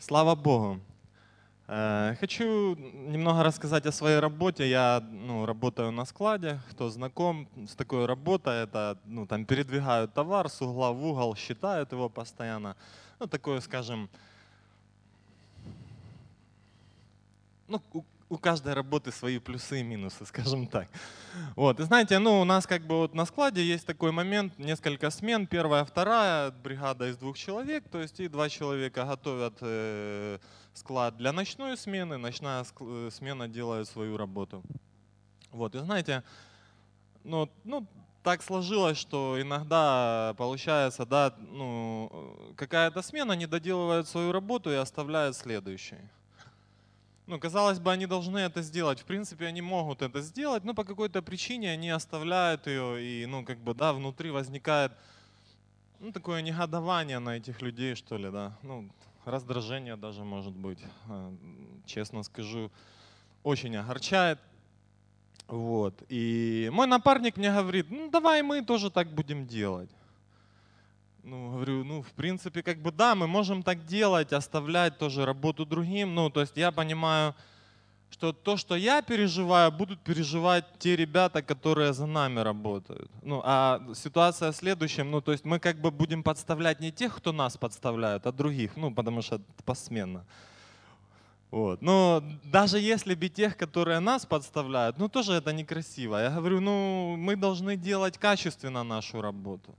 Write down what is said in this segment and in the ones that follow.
Слава Богу. Э, Хочу немного рассказать о своей работе. Я ну, работаю на складе. Кто знаком с такой работой, это ну, там передвигают товар с угла в угол, считают его постоянно. Ну, такое, скажем, ну, у, каждой работы свои плюсы и минусы, скажем так. Вот, и знаете, ну, у нас как бы вот на складе есть такой момент, несколько смен, первая, вторая, бригада из двух человек, то есть и два человека готовят э, склад для ночной смены, ночная э, смена делает свою работу. Вот, и знаете, ну, ну, так сложилось, что иногда получается, да, ну, э, какая-то смена не доделывает свою работу и оставляет следующий. Ну, казалось бы, они должны это сделать. В принципе, они могут это сделать, но по какой-то причине они оставляют ее, и, ну, как бы, да, внутри возникает, ну, такое негодование на этих людей, что ли, да. Ну, раздражение даже может быть, э, честно скажу, очень огорчает. Вот. И мой напарник мне говорит, ну, давай мы тоже так будем делать. Ну, говорю, ну, в принципе, как бы да, мы можем так делать, оставлять тоже работу другим. Ну, то есть я понимаю, что то, что я переживаю, будут переживать те ребята, которые за нами работают. Ну, а ситуация в следующем, ну, то есть мы как бы будем подставлять не тех, кто нас подставляют, а других, ну, потому что посменно. Вот. Но даже если бы тех, которые нас подставляют, ну тоже это некрасиво. Я говорю, ну мы должны делать качественно нашу работу.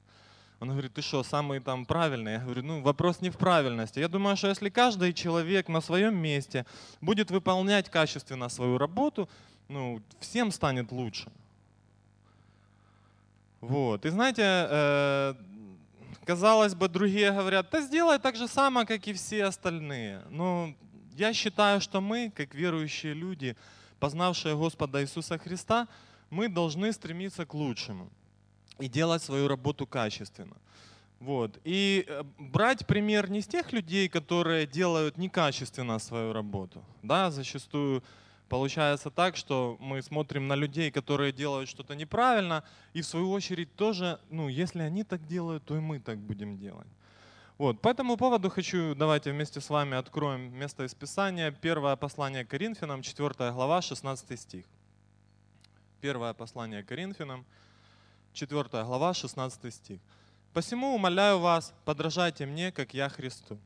Он говорит, ты что, самый там правильный? Я говорю, ну вопрос не в правильности. Я думаю, что если каждый человек на своем месте будет выполнять качественно свою работу, ну всем станет лучше. Вот. И знаете, э, казалось бы, другие говорят, да сделай так же само, как и все остальные. Но я считаю, что мы, как верующие люди, познавшие Господа Иисуса Христа, мы должны стремиться к лучшему и делать свою работу качественно. Вот. И э, брать пример не с тех людей, которые делают некачественно свою работу. Да, зачастую получается так, что мы смотрим на людей, которые делают что-то неправильно, и в свою очередь тоже, ну, если они так делают, то и мы так будем делать. Вот, по этому поводу хочу, давайте вместе с вами откроем место из Писания. Первое послание Коринфянам, 4 глава, 16 стих. Первое послание Коринфянам, 4 глава, 16 стих. «Посему умоляю вас, подражайте мне, как я Христу».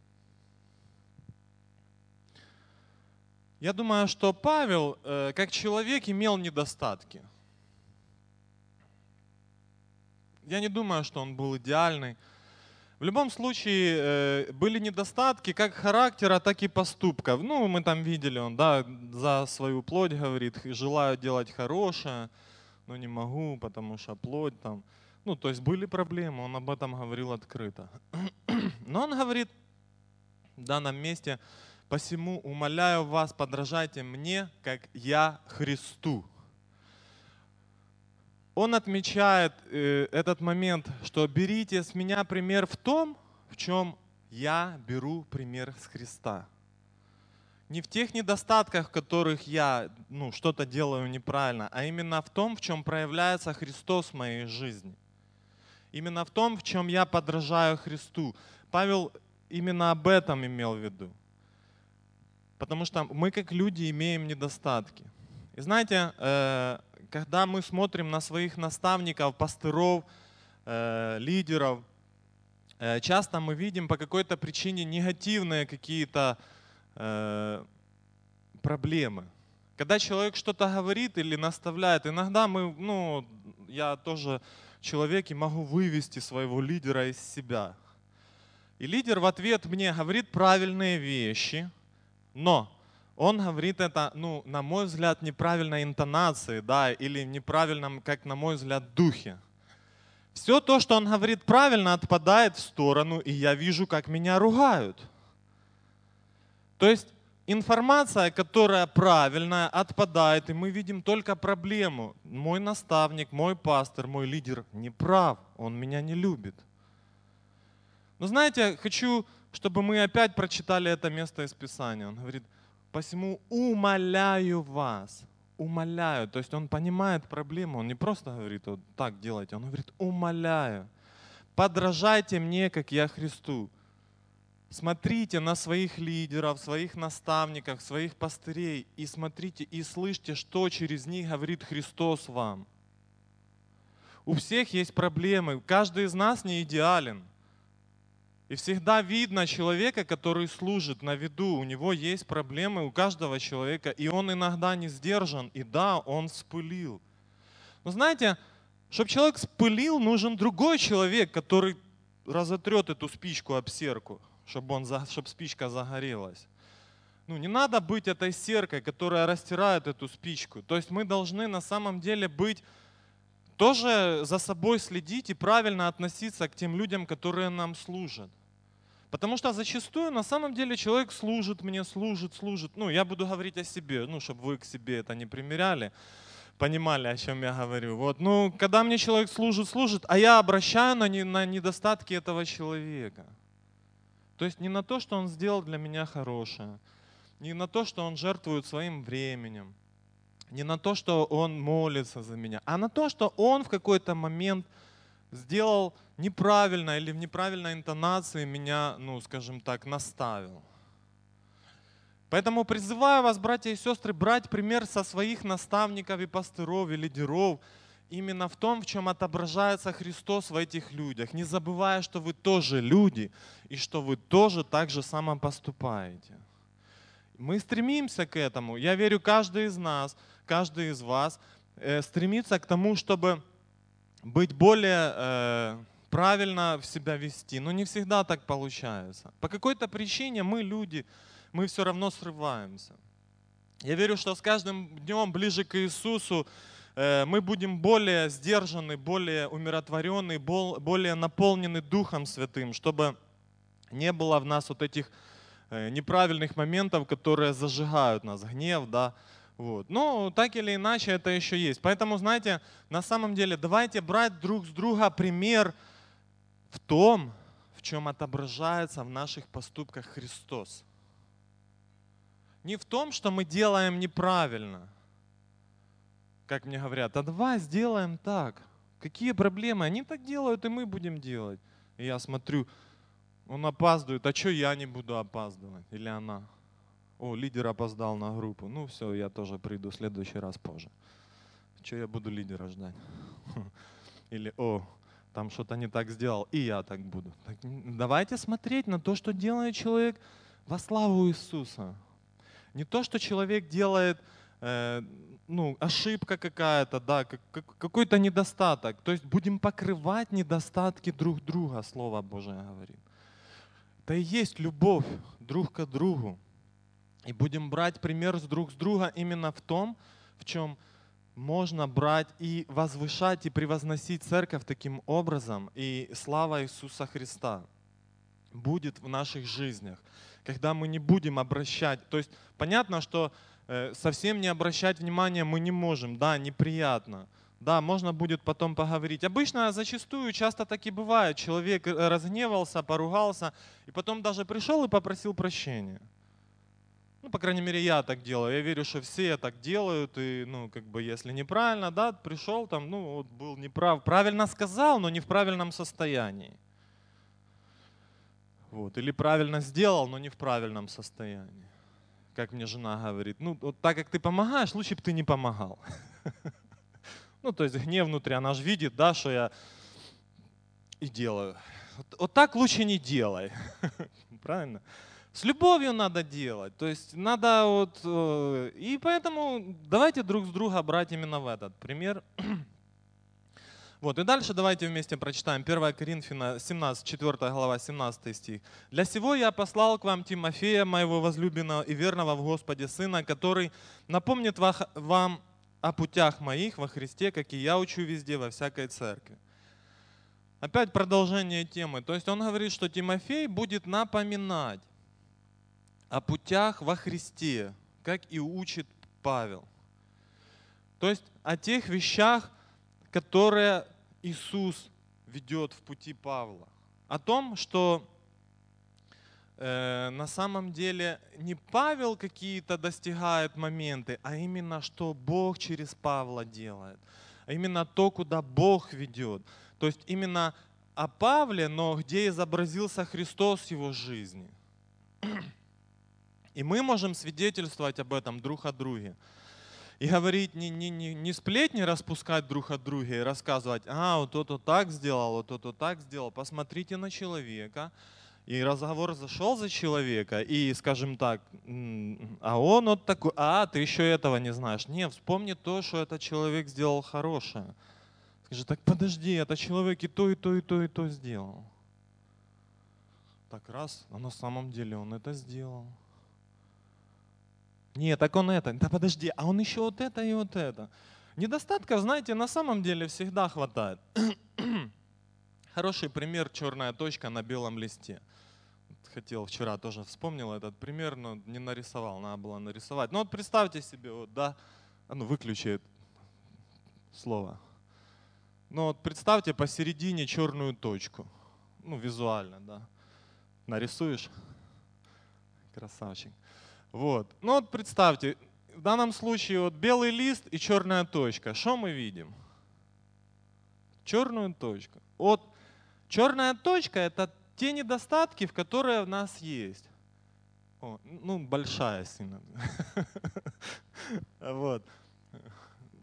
Я думаю, что Павел, э, как человек, имел недостатки. Я не думаю, что он был идеальный. В любом случае э, были недостатки как характера, так и поступков. Ну, мы там видели, он да, за свою плоть говорит, желаю делать хорошее, но не могу, потому что плоть там. Ну, то есть были проблемы, он об этом говорил открыто. Но он говорит в данном месте, посему умоляю вас, подражайте мне, как я Христу. Он отмечает э, этот момент, что берите с меня пример в том, в чем я беру пример с Христа. Не в тех недостатках, в которых я ну, что-то делаю неправильно, а именно в том, в чем проявляется Христос в моей жизни. Именно в том, в чем я подражаю Христу. Павел именно об этом имел в виду. Потому что мы как люди имеем недостатки. И знаете, э, когда мы смотрим на своих наставников, пастыров, э, лидеров, э, часто мы видим по какой-то причине негативные какие-то проблемы. Когда человек что-то говорит или наставляет, иногда мы, ну, я тоже человек и могу вывести своего лидера из себя. И лидер в ответ мне говорит правильные вещи, но он говорит это, ну, на мой взгляд, неправильной интонации, да, или неправильном, как на мой взгляд, духе. Все то, что он говорит правильно, отпадает в сторону, и я вижу, как меня ругают. То есть информация, которая правильная, отпадает, и мы видим только проблему. Мой наставник, мой пастор, мой лидер не прав, он меня не любит. Но знаете, хочу, чтобы мы опять прочитали это место из Писания. Он говорит, Посему умоляю вас, умоляю. То есть он понимает проблему, он не просто говорит, вот так делайте, он говорит, умоляю. Подражайте мне, как я Христу. Смотрите на своих лидеров, своих наставников, своих пастырей и смотрите и слышите, что через них говорит Христос вам. У всех есть проблемы, каждый из нас не идеален. И всегда видно человека, который служит на виду. У него есть проблемы у каждого человека, и он иногда не сдержан. И да, он вспылил. Но знаете, чтобы человек вспылил, нужен другой человек, который разотрет эту спичку об серку чтобы, он, чтобы спичка загорелась. Ну, не надо быть этой серкой, которая растирает эту спичку. То есть мы должны на самом деле быть, тоже за собой следить и правильно относиться к тем людям, которые нам служат. Потому что зачастую на самом деле человек служит мне, служит, служит. Ну, я буду говорить о себе, ну, чтобы вы к себе это не примеряли, понимали, о чем я говорю. Вот, ну, когда мне человек служит, служит, а я обращаю на, не, на недостатки этого человека – то есть не на то, что он сделал для меня хорошее, не на то, что он жертвует своим временем, не на то, что он молится за меня, а на то, что он в какой-то момент сделал неправильно или в неправильной интонации меня, ну, скажем так, наставил. Поэтому призываю вас, братья и сестры, брать пример со своих наставников и пастыров и лидеров – именно в том, в чем отображается Христос в этих людях, не забывая, что вы тоже люди и что вы тоже так же само поступаете. Мы стремимся к этому. Я верю, каждый из нас, каждый из вас э, стремится к тому, чтобы быть более э, правильно в себя вести. Но не всегда так получается. По какой-то причине мы, люди, мы все равно срываемся. Я верю, что с каждым днем ближе к Иисусу мы будем более сдержаны, более умиротворены, более наполнены Духом Святым, чтобы не было в нас вот этих э, неправильных моментов, которые зажигают нас, гнев, да, вот. Но так или иначе это еще есть. Поэтому, знаете, на самом деле давайте брать друг с друга пример в том, в чем отображается в наших поступках Христос. Не в том, что мы делаем неправильно – как мне говорят, а давай сделаем так. Какие проблемы? Они так делают, и мы будем делать. И я смотрю, он опаздывает, а что я не буду опаздывать? Или она? О, лидер опоздал на группу. Ну все, я тоже приду в следующий раз позже. Что я буду лидера ждать? Или, о, там что-то не так сделал, и я так буду. Так, давайте смотреть на то, что делает человек во славу Иисуса. Не то, что человек делает э, ну, ошибка какая-то, да, какой-то недостаток. То есть будем покрывать недостатки друг друга, Слово Божие говорит. Это и есть любовь друг к другу. И будем брать пример с друг с друга именно в том, в чем можно брать и возвышать и превозносить церковь таким образом, и слава Иисуса Христа будет в наших жизнях, когда мы не будем обращать. То есть понятно, что совсем не обращать внимания мы не можем, да, неприятно. Да, можно будет потом поговорить. Обычно, зачастую, часто так и бывает. Человек э, разгневался, поругался, и потом даже пришел и попросил прощения. Ну, по крайней мере, я так делаю. Я верю, что все так делают. И, ну, как бы, если неправильно, да, пришел там, ну, вот был неправ, правильно сказал, но не в правильном состоянии. Вот. Или правильно сделал, но не в правильном состоянии как мне жена говорит, ну, вот так как ты помогаешь, лучше бы ты не помогал. Ну, то есть гнев внутри, она же видит, да, что я и делаю. Вот, вот так лучше не делай. Правильно? С любовью надо делать. То есть надо вот... Э, и поэтому давайте друг с друга брать именно в этот пример. Вот, и дальше давайте вместе прочитаем 1 Коринфяна 17, 4 глава, 17 стих. «Для сего я послал к вам Тимофея, моего возлюбленного и верного в Господе Сына, который напомнит вам о путях моих во Христе, как и я учу везде, во всякой церкви». Опять продолжение темы. То есть он говорит, что Тимофей будет напоминать о путях во Христе, как и учит Павел. То есть о тех вещах, которые Иисус ведет в пути Павла. О том, что э, на самом деле не Павел какие-то достигает моменты, а именно что Бог через Павла делает. А именно то, куда Бог ведет. То есть именно о Павле, но где изобразился Христос в его жизни. И мы можем свидетельствовать об этом друг о друге. И говорить, не, не, не, не сплетни распускать друг от друга и рассказывать, а, вот тот вот так сделал, вот тот вот так сделал. Посмотрите на человека. И разговор зашел за человека, и, скажем так, а он вот такой, а, ты еще этого не знаешь. Не, вспомни то, что этот человек сделал хорошее. Скажи, так подожди, это человек и то, и то, и то, и то сделал. Так раз, а на самом деле он это сделал. Нет, так он это. Да подожди, а он еще вот это и вот это. Недостатков, знаете, на самом деле всегда хватает. Хороший пример черная точка на белом листе. Хотел вчера тоже вспомнил этот пример, но не нарисовал, надо было нарисовать. Ну вот представьте себе, вот, да, а ну выключи слово. Ну вот представьте посередине черную точку. Ну визуально, да. Нарисуешь? Красавчик. Вот. Ну вот представьте, в данном случае вот белый лист и черная точка. Что мы видим? Черную точку. Вот черная точка это те недостатки, в которые в нас есть. О, ну, большая сильно. Вот.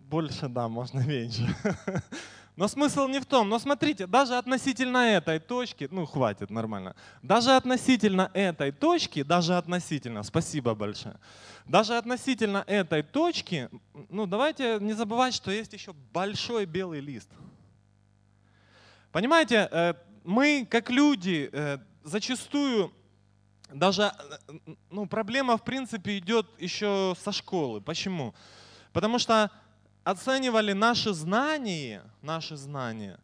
Больше, да, можно меньше. Но смысл не в том. Но смотрите, даже относительно этой точки, ну хватит, нормально. Даже относительно этой точки, даже относительно, спасибо большое. Даже относительно этой точки, ну давайте не забывать, что есть еще большой белый лист. Понимаете, э, мы как люди э, зачастую даже, э, ну проблема в принципе идет еще со школы. Почему? Потому что оценивали наши знания, наши знания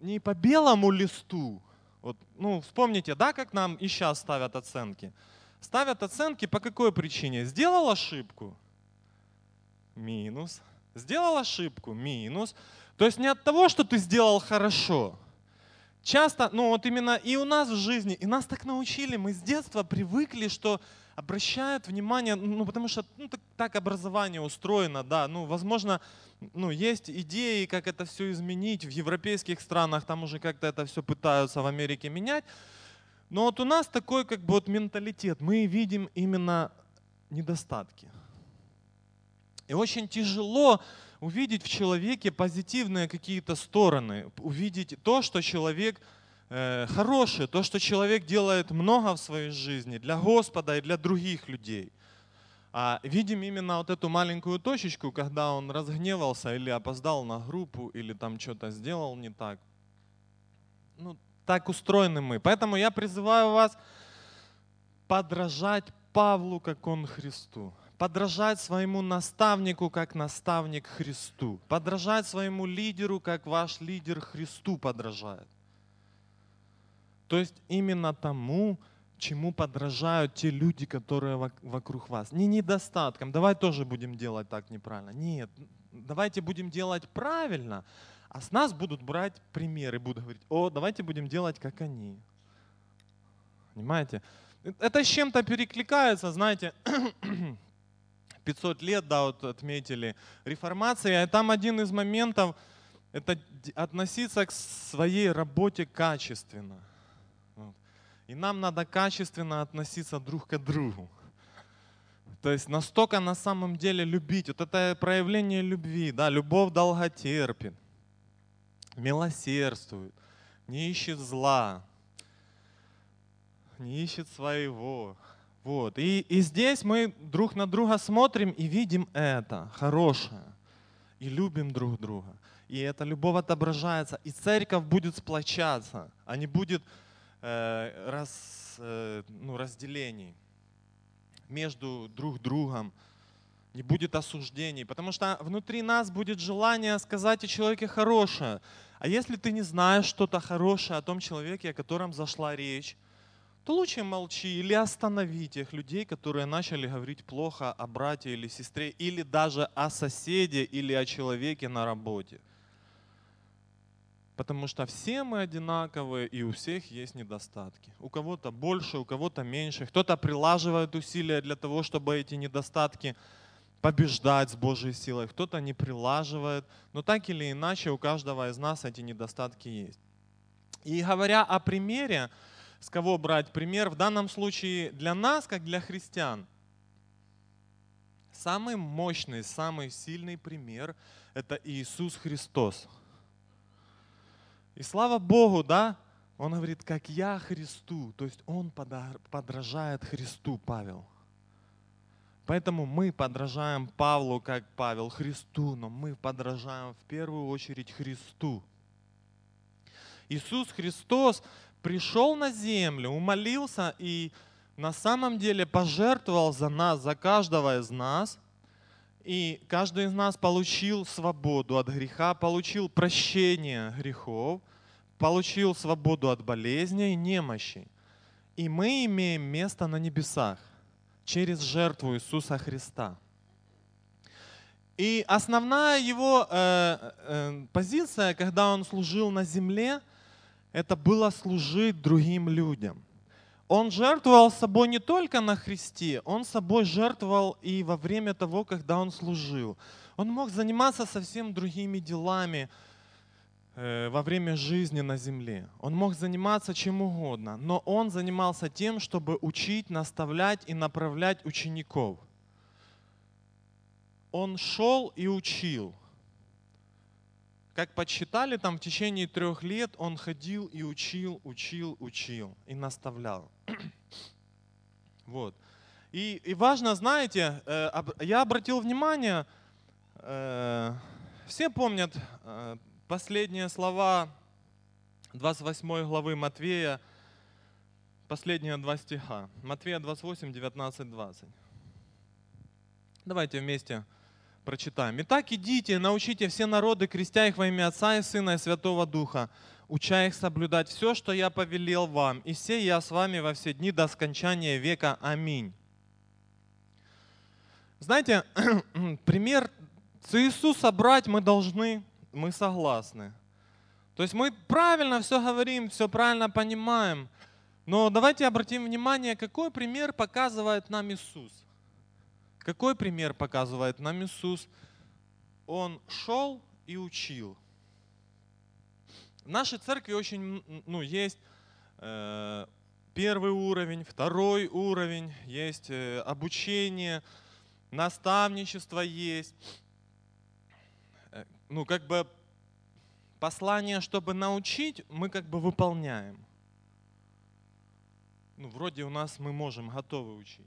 не по белому листу. Вот, ну, вспомните, да, как нам и сейчас ставят оценки? Ставят оценки по какой причине? Сделал ошибку? Минус. Сделал ошибку? Минус. То есть не от того, что ты сделал хорошо. Часто, ну вот именно и у нас в жизни, и нас так научили, мы с детства привыкли, что обращают внимание, ну, потому что ну, так, так образование устроено, да, ну, возможно, ну, есть идеи, как это все изменить в европейских странах, там уже как-то это все пытаются в Америке менять, но вот у нас такой как бы вот менталитет, мы видим именно недостатки. И очень тяжело увидеть в человеке позитивные какие-то стороны, увидеть то, что человек хорошее, то, что человек делает много в своей жизни для Господа и для других людей. А видим именно вот эту маленькую точечку, когда он разгневался или опоздал на группу, или там что-то сделал не так. Ну, так устроены мы. Поэтому я призываю вас подражать Павлу, как он Христу. Подражать своему наставнику, как наставник Христу. Подражать своему лидеру, как ваш лидер Христу подражает. То есть именно тому, чему подражают те люди, которые вокруг вас. Не недостаткам. Давай тоже будем делать так неправильно. Нет, давайте будем делать правильно, а с нас будут брать примеры, будут говорить, о, давайте будем делать, как они. Понимаете? Это с чем-то перекликается, знаете, 500 лет, да, вот отметили, реформация, и там один из моментов, это относиться к своей работе качественно. И нам надо качественно относиться друг к другу. То есть настолько на самом деле любить. Вот это проявление любви. Да, любовь долготерпит, милосердствует, не ищет зла, не ищет своего. Вот. И, и здесь мы друг на друга смотрим и видим это хорошее. И любим друг друга. И эта любовь отображается. И церковь будет сплочаться, а не будет раз, э, ну, разделений между друг другом, не будет осуждений, потому что внутри нас будет желание сказать о человеке хорошее. А если ты не знаешь что-то хорошее о том человеке, о котором зашла речь, то лучше молчи или останови тех людей, которые начали говорить плохо о брате или сестре, или даже о соседе или о человеке на работе. Потому что все мы одинаковые, и у всех есть недостатки. У кого-то больше, у кого-то меньше. Кто-то прилаживает усилия для того, чтобы эти недостатки побеждать с Божьей силой, кто-то не прилаживает. Но так или иначе у каждого из нас эти недостатки есть. И говоря о примере, с кого брать пример. В данном случае для нас, как для христиан, самый мощный, самый сильный пример – это Иисус Христос. И слава Богу, да, он говорит, как я Христу, то есть он подражает Христу, Павел. Поэтому мы подражаем Павлу, как Павел, Христу, но мы подражаем в первую очередь Христу. Иисус Христос пришел на землю, умолился и на самом деле пожертвовал за нас, за каждого из нас. И каждый из нас получил свободу от греха, получил прощение грехов, получил свободу от болезней немощи. И мы имеем место на небесах через жертву Иисуса Христа. И основная его э, э, позиция, когда он служил на земле – это было служить другим людям. Он жертвовал собой не только на Христе, он собой жертвовал и во время того, когда он служил. Он мог заниматься совсем другими делами э, во время жизни на земле. Он мог заниматься чем угодно, но он занимался тем, чтобы учить, наставлять и направлять учеников. Он шел и учил – как подсчитали, там в течение трех лет он ходил и учил, учил, учил и наставлял. Вот. И, и важно, знаете, э, я обратил внимание, э, все помнят э, последние слова 28 главы Матвея, последние два стиха. Матвея 28, 19, 20. Давайте вместе прочитаем. «Итак, идите, научите все народы, крестя их во имя Отца и Сына и Святого Духа, уча их соблюдать все, что я повелел вам, и все я с вами во все дни до скончания века. Аминь». Знаете, пример с Иисуса брать мы должны, мы согласны. То есть мы правильно все говорим, все правильно понимаем. Но давайте обратим внимание, какой пример показывает нам Иисус. Какой пример показывает нам Иисус? Он шел и учил. В нашей церкви очень, ну, есть э, первый уровень, второй уровень, есть э, обучение, наставничество есть. Э, ну, как бы послание, чтобы научить, мы как бы выполняем. Ну, вроде у нас мы можем готовы учить.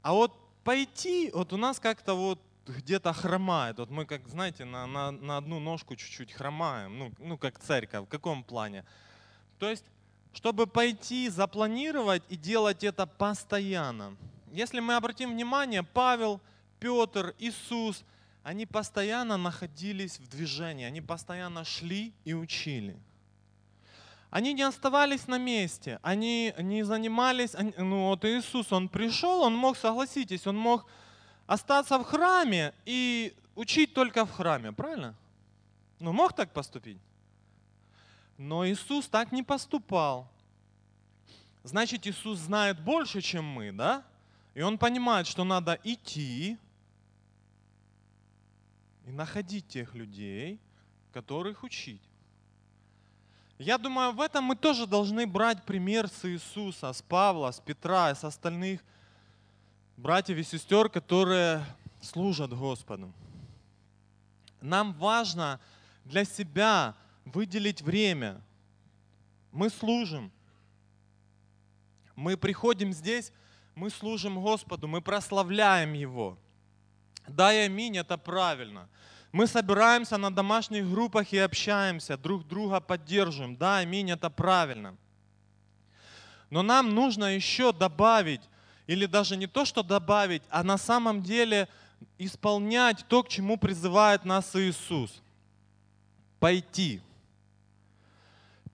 А вот пойти, вот у нас как-то вот где-то хромает. Вот мы, как знаете, на, на, на одну ножку чуть-чуть хромаем, ну, ну как церковь, в каком плане? То есть, чтобы пойти, запланировать и делать это постоянно. Если мы обратим внимание, Павел, Петр, Иисус, они постоянно находились в движении, они постоянно шли и учили. Они не оставались на месте, они не занимались, ну вот Иисус, Он пришел, Он мог, согласитесь, Он мог остаться в храме и учить только в храме, правильно? Ну мог так поступить? Но Иисус так не поступал. Значит, Иисус знает больше, чем мы, да? И Он понимает, что надо идти и находить тех людей, которых учить. Я думаю, в этом мы тоже должны брать пример с Иисуса, с Павла, с Петра с остальных братьев и сестер, которые служат Господу. Нам важно для себя выделить время. Мы служим. Мы приходим здесь, мы служим Господу, мы прославляем Его. Да и аминь, это правильно. Мы собираемся на домашних группах и общаемся, друг друга поддерживаем. Да, аминь, это правильно. Но нам нужно еще добавить, или даже не то, что добавить, а на самом деле исполнять то, к чему призывает нас Иисус. Пойти.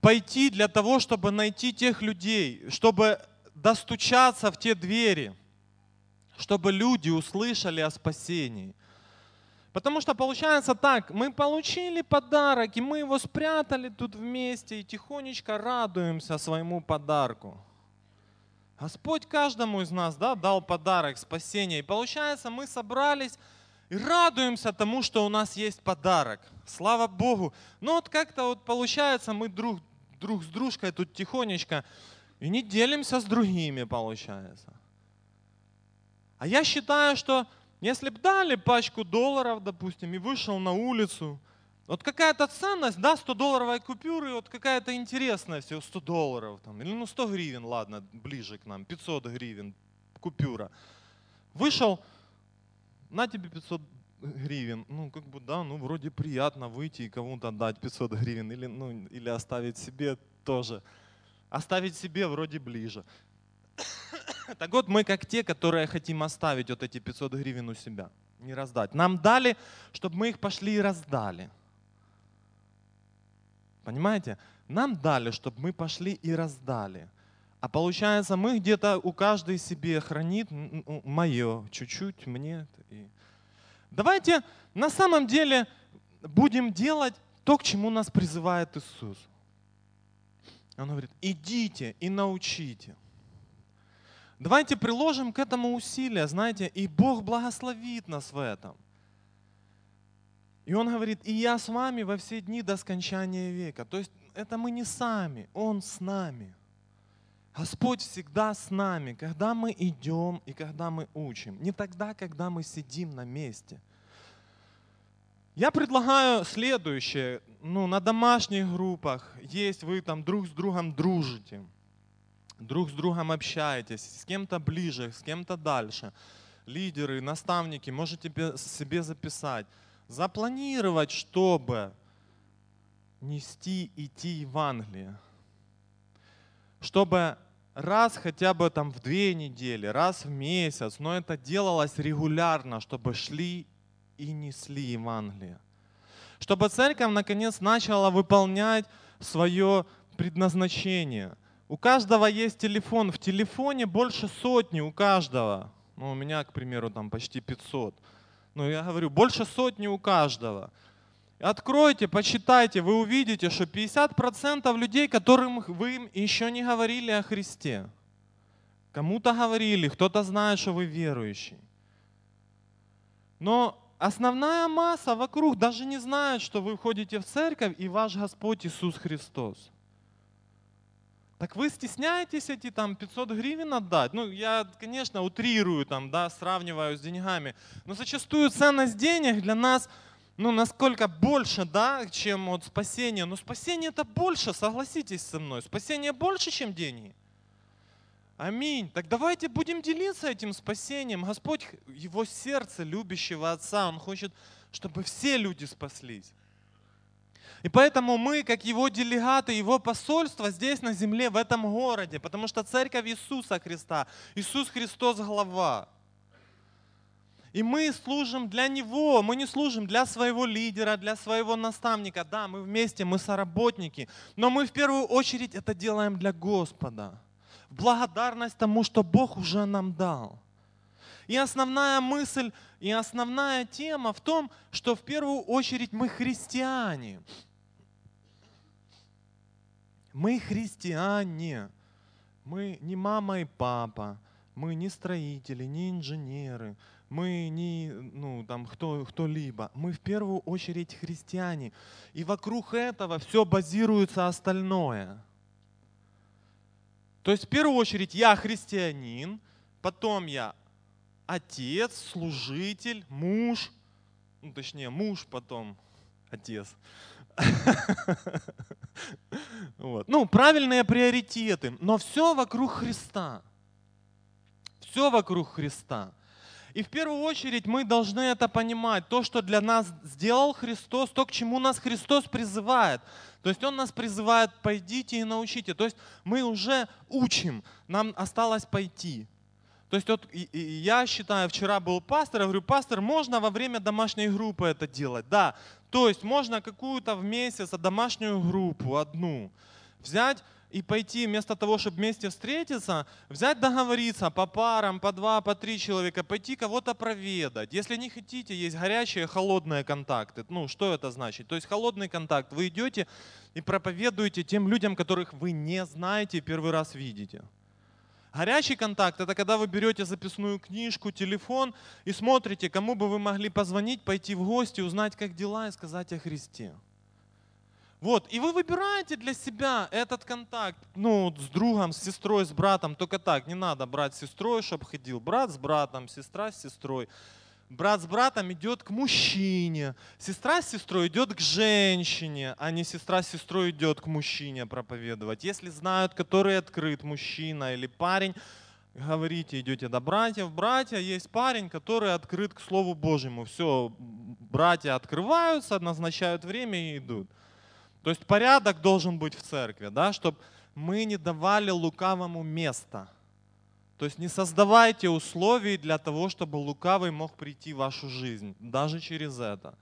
Пойти для того, чтобы найти тех людей, чтобы достучаться в те двери, чтобы люди услышали о спасении – Потому что получается так, мы получили подарок, и мы его спрятали тут вместе, и тихонечко радуемся своему подарку. Господь каждому из нас да, дал подарок спасения. И получается, мы собрались и радуемся тому, что у нас есть подарок. Слава Богу. Но вот как-то вот получается, мы друг друг с дружкой тут тихонечко и не делимся с другими, получается. А я считаю, что если бы дали пачку долларов, допустим, и вышел на улицу, вот какая-то ценность, да, 100 долларовой купюры, вот какая-то интересная всего 100 долларов, там, или ну 100 гривен, ладно, ближе к нам, 500 гривен купюра. Вышел, на тебе 500 гривен, ну как бы да, ну вроде приятно выйти и кому-то дать 500 гривен, или, ну, или оставить себе тоже. Оставить себе вроде ближе. Так вот, мы как те, которые хотим оставить вот эти 500 гривен у себя, не раздать. Нам дали, чтобы мы их пошли и раздали. Понимаете? Нам дали, чтобы мы пошли и раздали. А получается, мы где-то у каждой себе хранит мое, чуть-чуть мне. Давайте на самом деле будем делать то, к чему нас призывает Иисус. Он говорит, идите и научите. Давайте приложим к этому усилия, знаете, и Бог благословит нас в этом. И он говорит, и я с вами во все дни до скончания века. То есть это мы не сами, Он с нами. Господь всегда с нами, когда мы идем и когда мы учим. Не тогда, когда мы сидим на месте. Я предлагаю следующее. Ну, на домашних группах есть, вы там друг с другом дружите, друг с другом общаетесь, с кем-то ближе, с кем-то дальше. Лидеры, наставники, можете себе записать запланировать, чтобы нести, идти Евангелие. Чтобы раз хотя бы там в две недели, раз в месяц, но это делалось регулярно, чтобы шли и несли Евангелие. Чтобы церковь наконец начала выполнять свое предназначение. У каждого есть телефон. В телефоне больше сотни у каждого. Ну, у меня, к примеру, там почти 500 ну я говорю, больше сотни у каждого. Откройте, почитайте, вы увидите, что 50% людей, которым вы еще не говорили о Христе. Кому-то говорили, кто-то знает, что вы верующий. Но основная масса вокруг даже не знает, что вы входите в церковь и ваш Господь Иисус Христос. Так вы стесняетесь эти там 500 гривен отдать? Ну, я, конечно, утрирую там, да, сравниваю с деньгами. Но зачастую ценность денег для нас, ну, насколько больше, да, чем вот спасение. Но спасение это больше, согласитесь со мной. Спасение больше, чем деньги. Аминь. Так давайте будем делиться этим спасением. Господь, Его сердце любящего Отца, Он хочет, чтобы все люди спаслись. И поэтому мы, как его делегаты, его посольство здесь на земле, в этом городе, потому что церковь Иисуса Христа, Иисус Христос глава. И мы служим для Него, мы не служим для своего лидера, для своего наставника. Да, мы вместе, мы соработники, но мы в первую очередь это делаем для Господа. В благодарность тому, что Бог уже нам дал. И основная мысль, и основная тема в том, что в первую очередь мы христиане. Мы христиане. Мы не мама и папа. Мы не строители, не инженеры. Мы не ну, там, кто, кто-либо. Мы в первую очередь христиане. И вокруг этого все базируется остальное. То есть в первую очередь я христианин, потом я отец, служитель, муж, ну, точнее муж, потом отец. Вот. Ну, правильные приоритеты, но все вокруг Христа. Все вокруг Христа. И в первую очередь мы должны это понимать. То, что для нас сделал Христос, то, к чему нас Христос призывает. То есть Он нас призывает, пойдите и научите. То есть мы уже учим, нам осталось пойти. То есть вот я считаю, вчера был пастор, я говорю, пастор, можно во время домашней группы это делать? Да. То есть можно какую-то в месяц домашнюю группу одну взять и пойти вместо того, чтобы вместе встретиться, взять договориться по парам, по два, по три человека, пойти кого-то проведать. Если не хотите, есть горячие, холодные контакты. Ну, что это значит? То есть холодный контакт. Вы идете и проповедуете тем людям, которых вы не знаете и первый раз видите. Горячий контакт – это когда вы берете записную книжку, телефон и смотрите, кому бы вы могли позвонить, пойти в гости, узнать, как дела и сказать о Христе. Вот, и вы выбираете для себя этот контакт, ну, с другом, с сестрой, с братом, только так, не надо брать с сестрой, чтобы ходил брат с братом, сестра с сестрой. Брат с братом идет к мужчине, сестра с сестрой идет к женщине, а не сестра с сестрой идет к мужчине проповедовать. Если знают, который открыт мужчина или парень, говорите, идете до братьев. Братья, есть парень, который открыт к Слову Божьему. Все, братья открываются, назначают время и идут. То есть порядок должен быть в церкви, да, чтобы мы не давали лукавому места. То есть не создавайте условий для того, чтобы лукавый мог прийти в вашу жизнь, даже через это.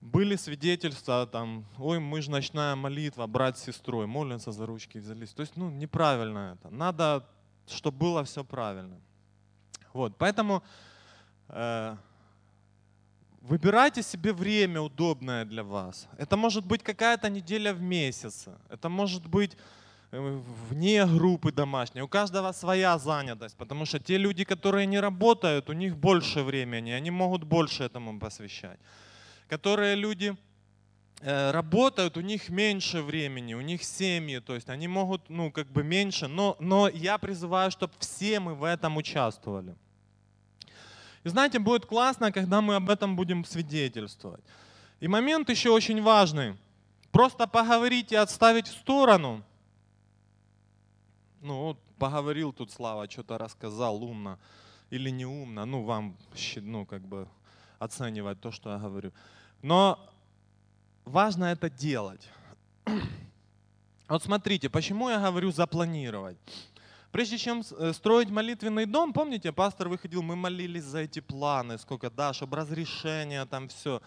Были свидетельства, там, ой, мы же ночная молитва, брат с сестрой, молятся за ручки взялись. То есть, ну, неправильно это. Надо, чтобы было все правильно. Вот, поэтому э, Выбирайте себе время удобное для вас. Это может быть какая-то неделя в месяц. Это может быть вне группы домашней. У каждого своя занятость, потому что те люди, которые не работают, у них больше времени, они могут больше этому посвящать. Которые люди э, работают, у них меньше времени, у них семьи, то есть они могут, ну, как бы меньше, но, но я призываю, чтобы все мы в этом участвовали. И знаете, будет классно, когда мы об этом будем свидетельствовать. И момент еще очень важный. Просто поговорить и отставить в сторону. Ну, поговорил тут Слава, что-то рассказал умно или не умно. Ну, вам, ну, как бы оценивать то, что я говорю. Но важно это делать. Вот смотрите, почему я говорю запланировать. Прежде чем э, строить молитвенный дом, помните, пастор выходил, мы молились за эти планы, сколько, да, чтобы разрешение, там все.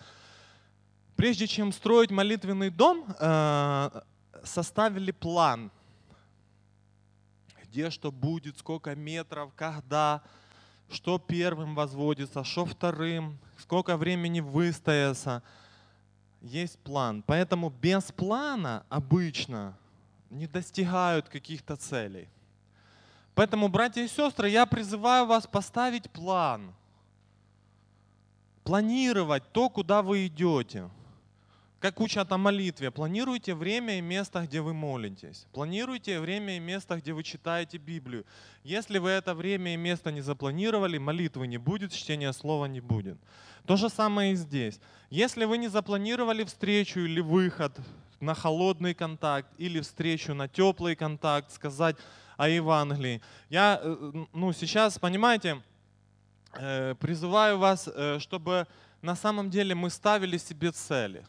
Прежде чем строить молитвенный дом, э, составили план, где что будет, сколько метров, когда, что первым возводится, что вторым, сколько времени выстояться. Есть план. Поэтому без плана обычно не достигают каких-то целей. Поэтому, братья и сестры, я призываю вас поставить план, планировать то, куда вы идете. Как учат о молитве, планируйте время и место, где вы молитесь. Планируйте время и место, где вы читаете Библию. Если вы это время и место не запланировали, молитвы не будет, чтения слова не будет. То же самое и здесь. Если вы не запланировали встречу или выход на холодный контакт, или встречу на теплый контакт, сказать, о Евангелии. Я э, ну, сейчас, понимаете, э, призываю вас, э, чтобы на самом деле мы ставили себе цели.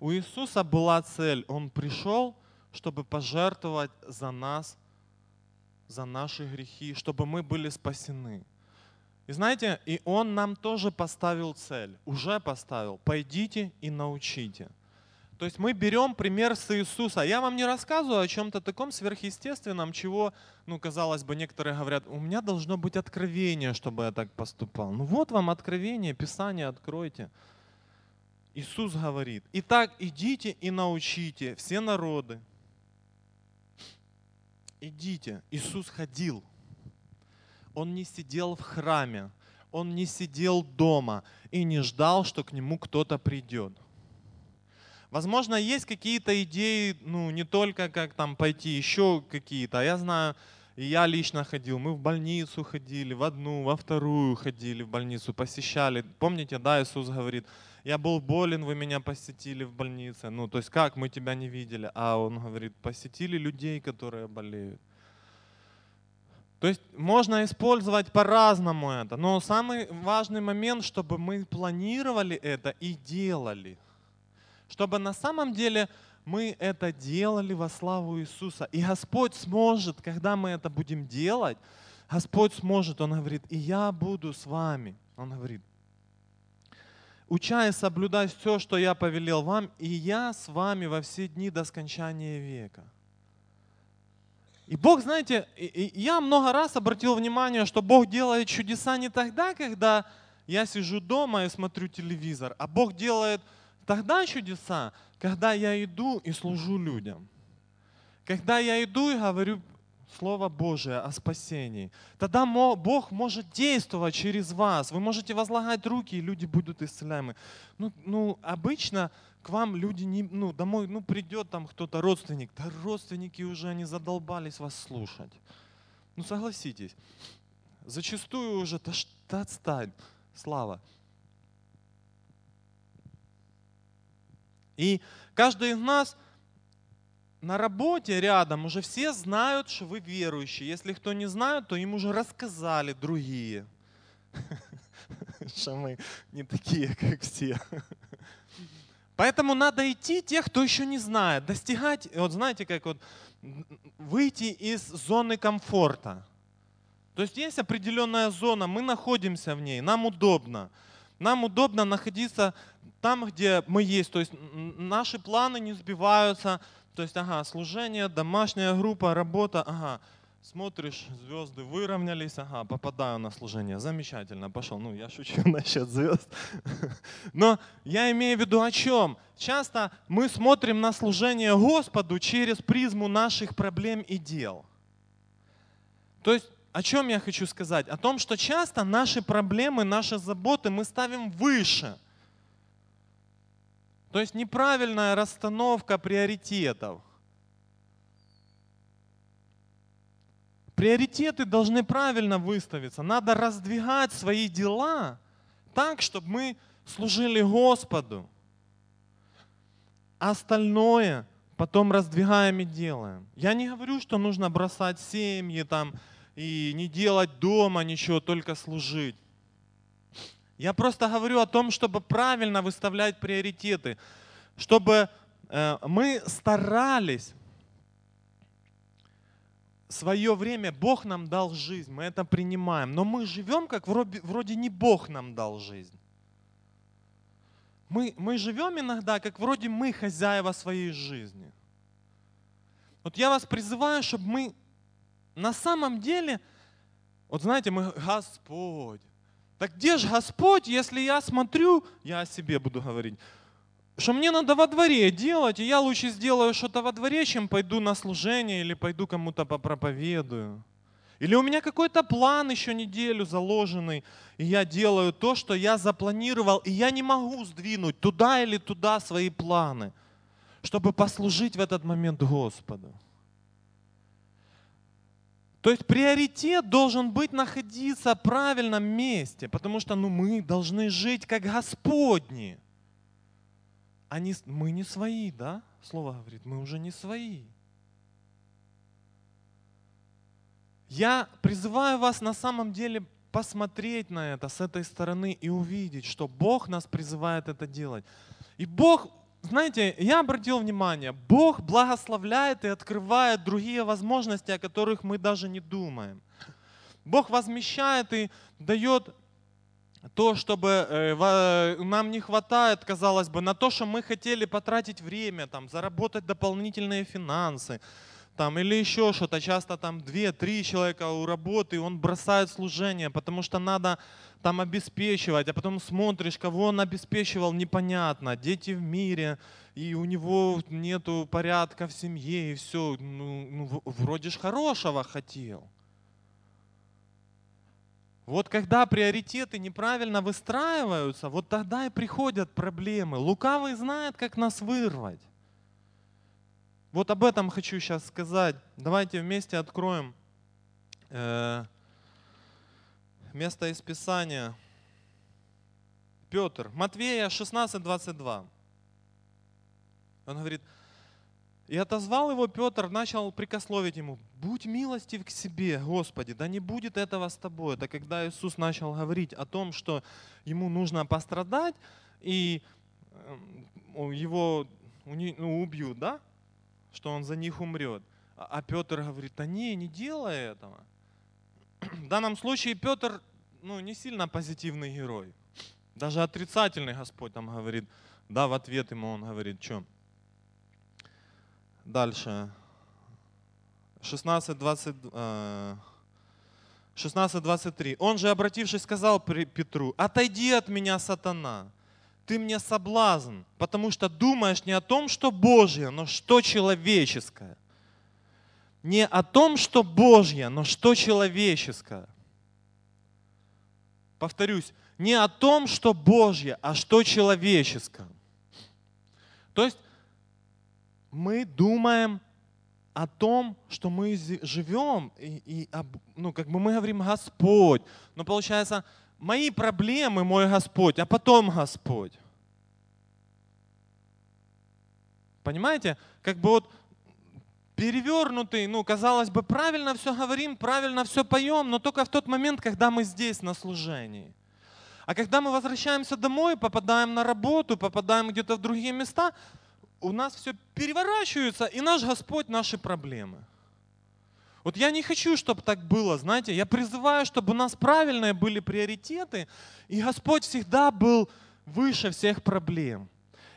У Иисуса была цель. Он пришел, чтобы пожертвовать за нас, за наши грехи, чтобы мы были спасены. И знаете, и Он нам тоже поставил цель, уже поставил. Пойдите и научите. То есть мы берем пример с Иисуса. Я вам не рассказываю о чем-то таком сверхъестественном, чего, ну, казалось бы, некоторые говорят, у меня должно быть откровение, чтобы я так поступал. Ну вот вам откровение, Писание откройте. Иисус говорит, итак, идите и научите все народы. Идите. Иисус ходил. Он не сидел в храме, он не сидел дома и не ждал, что к нему кто-то придет. Возможно, есть какие-то идеи, ну, не только как там пойти, еще какие-то. Я знаю, и я лично ходил, мы в больницу ходили, в одну, во вторую ходили в больницу, посещали. Помните, да, Иисус говорит, я был болен, вы меня посетили в больнице. Ну, то есть как, мы тебя не видели. А он говорит, посетили людей, которые болеют. То есть можно использовать по-разному это, но самый важный момент, чтобы мы планировали это и делали – чтобы на самом деле мы это делали во славу Иисуса. И Господь сможет, когда мы это будем делать, Господь сможет, Он говорит, и я буду с вами. Он говорит, уча и соблюдай все, что я повелел вам, и я с вами во все дни до скончания века. И Бог, знаете, я много раз обратил внимание, что Бог делает чудеса не тогда, когда я сижу дома и смотрю телевизор, а Бог делает Тогда чудеса, когда я иду и служу людям. Когда я иду и говорю Слово Божие о спасении, тогда Бог может действовать через вас. Вы можете возлагать руки, и люди будут исцеляемы. Ну, ну обычно к вам люди не, ну, домой, ну, придет там кто-то, родственник. Да родственники уже, они задолбались вас слушать. Ну, согласитесь. Зачастую уже, да, да отстань, слава. И каждый из нас – на работе рядом уже все знают, что вы верующие. Если кто не знает, то им уже рассказали другие, что мы не такие, как все. Поэтому надо идти тех, кто еще не знает, достигать, вот знаете, как вот выйти из зоны комфорта. То есть есть определенная зона, мы находимся в ней, нам удобно. Нам удобно находиться там, где мы есть. То есть наши планы не сбиваются, то есть, ага, служение, домашняя группа, работа, ага, смотришь, звезды выровнялись, ага, попадаю на служение, замечательно, пошел. Ну, я шучу насчет звезд. Но я имею в виду о чем? Часто мы смотрим на служение Господу через призму наших проблем и дел. То есть, о чем я хочу сказать? О том, что часто наши проблемы, наши заботы мы ставим выше – то есть неправильная расстановка приоритетов. Приоритеты должны правильно выставиться. Надо раздвигать свои дела так, чтобы мы служили Господу. Остальное потом раздвигаем и делаем. Я не говорю, что нужно бросать семьи там и не делать дома ничего, только служить. Я просто говорю о том, чтобы правильно выставлять приоритеты, чтобы э, мы старались свое время, Бог нам дал жизнь, мы это принимаем, но мы живем как вроде, вроде не Бог нам дал жизнь. Мы, мы живем иногда, как вроде мы хозяева своей жизни. Вот я вас призываю, чтобы мы на самом деле, вот знаете, мы Господь, так где же Господь, если я смотрю, я о себе буду говорить, что мне надо во дворе делать, и я лучше сделаю что-то во дворе, чем пойду на служение или пойду кому-то попроповедую. Или у меня какой-то план еще неделю заложенный, и я делаю то, что я запланировал, и я не могу сдвинуть туда или туда свои планы, чтобы послужить в этот момент Господу. То есть приоритет должен быть находиться в правильном месте, потому что ну, мы должны жить как Господни. Они, мы не свои, да? Слово говорит, мы уже не свои. Я призываю вас на самом деле посмотреть на это с этой стороны и увидеть, что Бог нас призывает это делать. И Бог знаете, я обратил внимание, Бог благословляет и открывает другие возможности, о которых мы даже не думаем. Бог возмещает и дает то, чтобы э, нам не хватает, казалось бы, на то, что мы хотели потратить время, там, заработать дополнительные финансы, там, или еще что-то. Часто там две-три человека у работы, он бросает служение, потому что надо там обеспечивать, а потом смотришь, кого он обеспечивал, непонятно. Дети в мире, и у него нету порядка в семье, и все. Ну, ну вроде ж хорошего хотел. Вот когда приоритеты неправильно выстраиваются, вот тогда и приходят проблемы. Лукавый знает, как нас вырвать. Вот об этом хочу сейчас сказать. Давайте вместе откроем э, место из Писания. Петр, Матвея 16, 22. Он говорит, и отозвал его Петр, начал прикословить ему, будь милостив к себе, Господи, да не будет этого с тобой. Это когда Иисус начал говорить о том, что ему нужно пострадать, и эм, его ну, убьют, да? Что он за них умрет. А, а Петр говорит, да не, не делай этого. В данном случае Петр ну, не сильно позитивный герой. Даже отрицательный Господь там говорит, да, в ответ ему он говорит, что? Дальше. 16, 20, 16, 23. Он же, обратившись, сказал Петру, отойди от меня, сатана, ты мне соблазн, потому что думаешь не о том, что Божье, но что человеческое. не о том, что Божье, но что человеческое. Повторюсь, не о том, что Божье, а что человеческое. То есть мы думаем о том, что мы живем, и, и ну, как бы мы говорим Господь, но получается, мои проблемы, мой Господь, а потом Господь. Понимаете? Как бы вот перевернутый, ну, казалось бы, правильно все говорим, правильно все поем, но только в тот момент, когда мы здесь на служении. А когда мы возвращаемся домой, попадаем на работу, попадаем где-то в другие места, у нас все переворачивается, и наш Господь наши проблемы. Вот я не хочу, чтобы так было, знаете, я призываю, чтобы у нас правильные были приоритеты, и Господь всегда был выше всех проблем.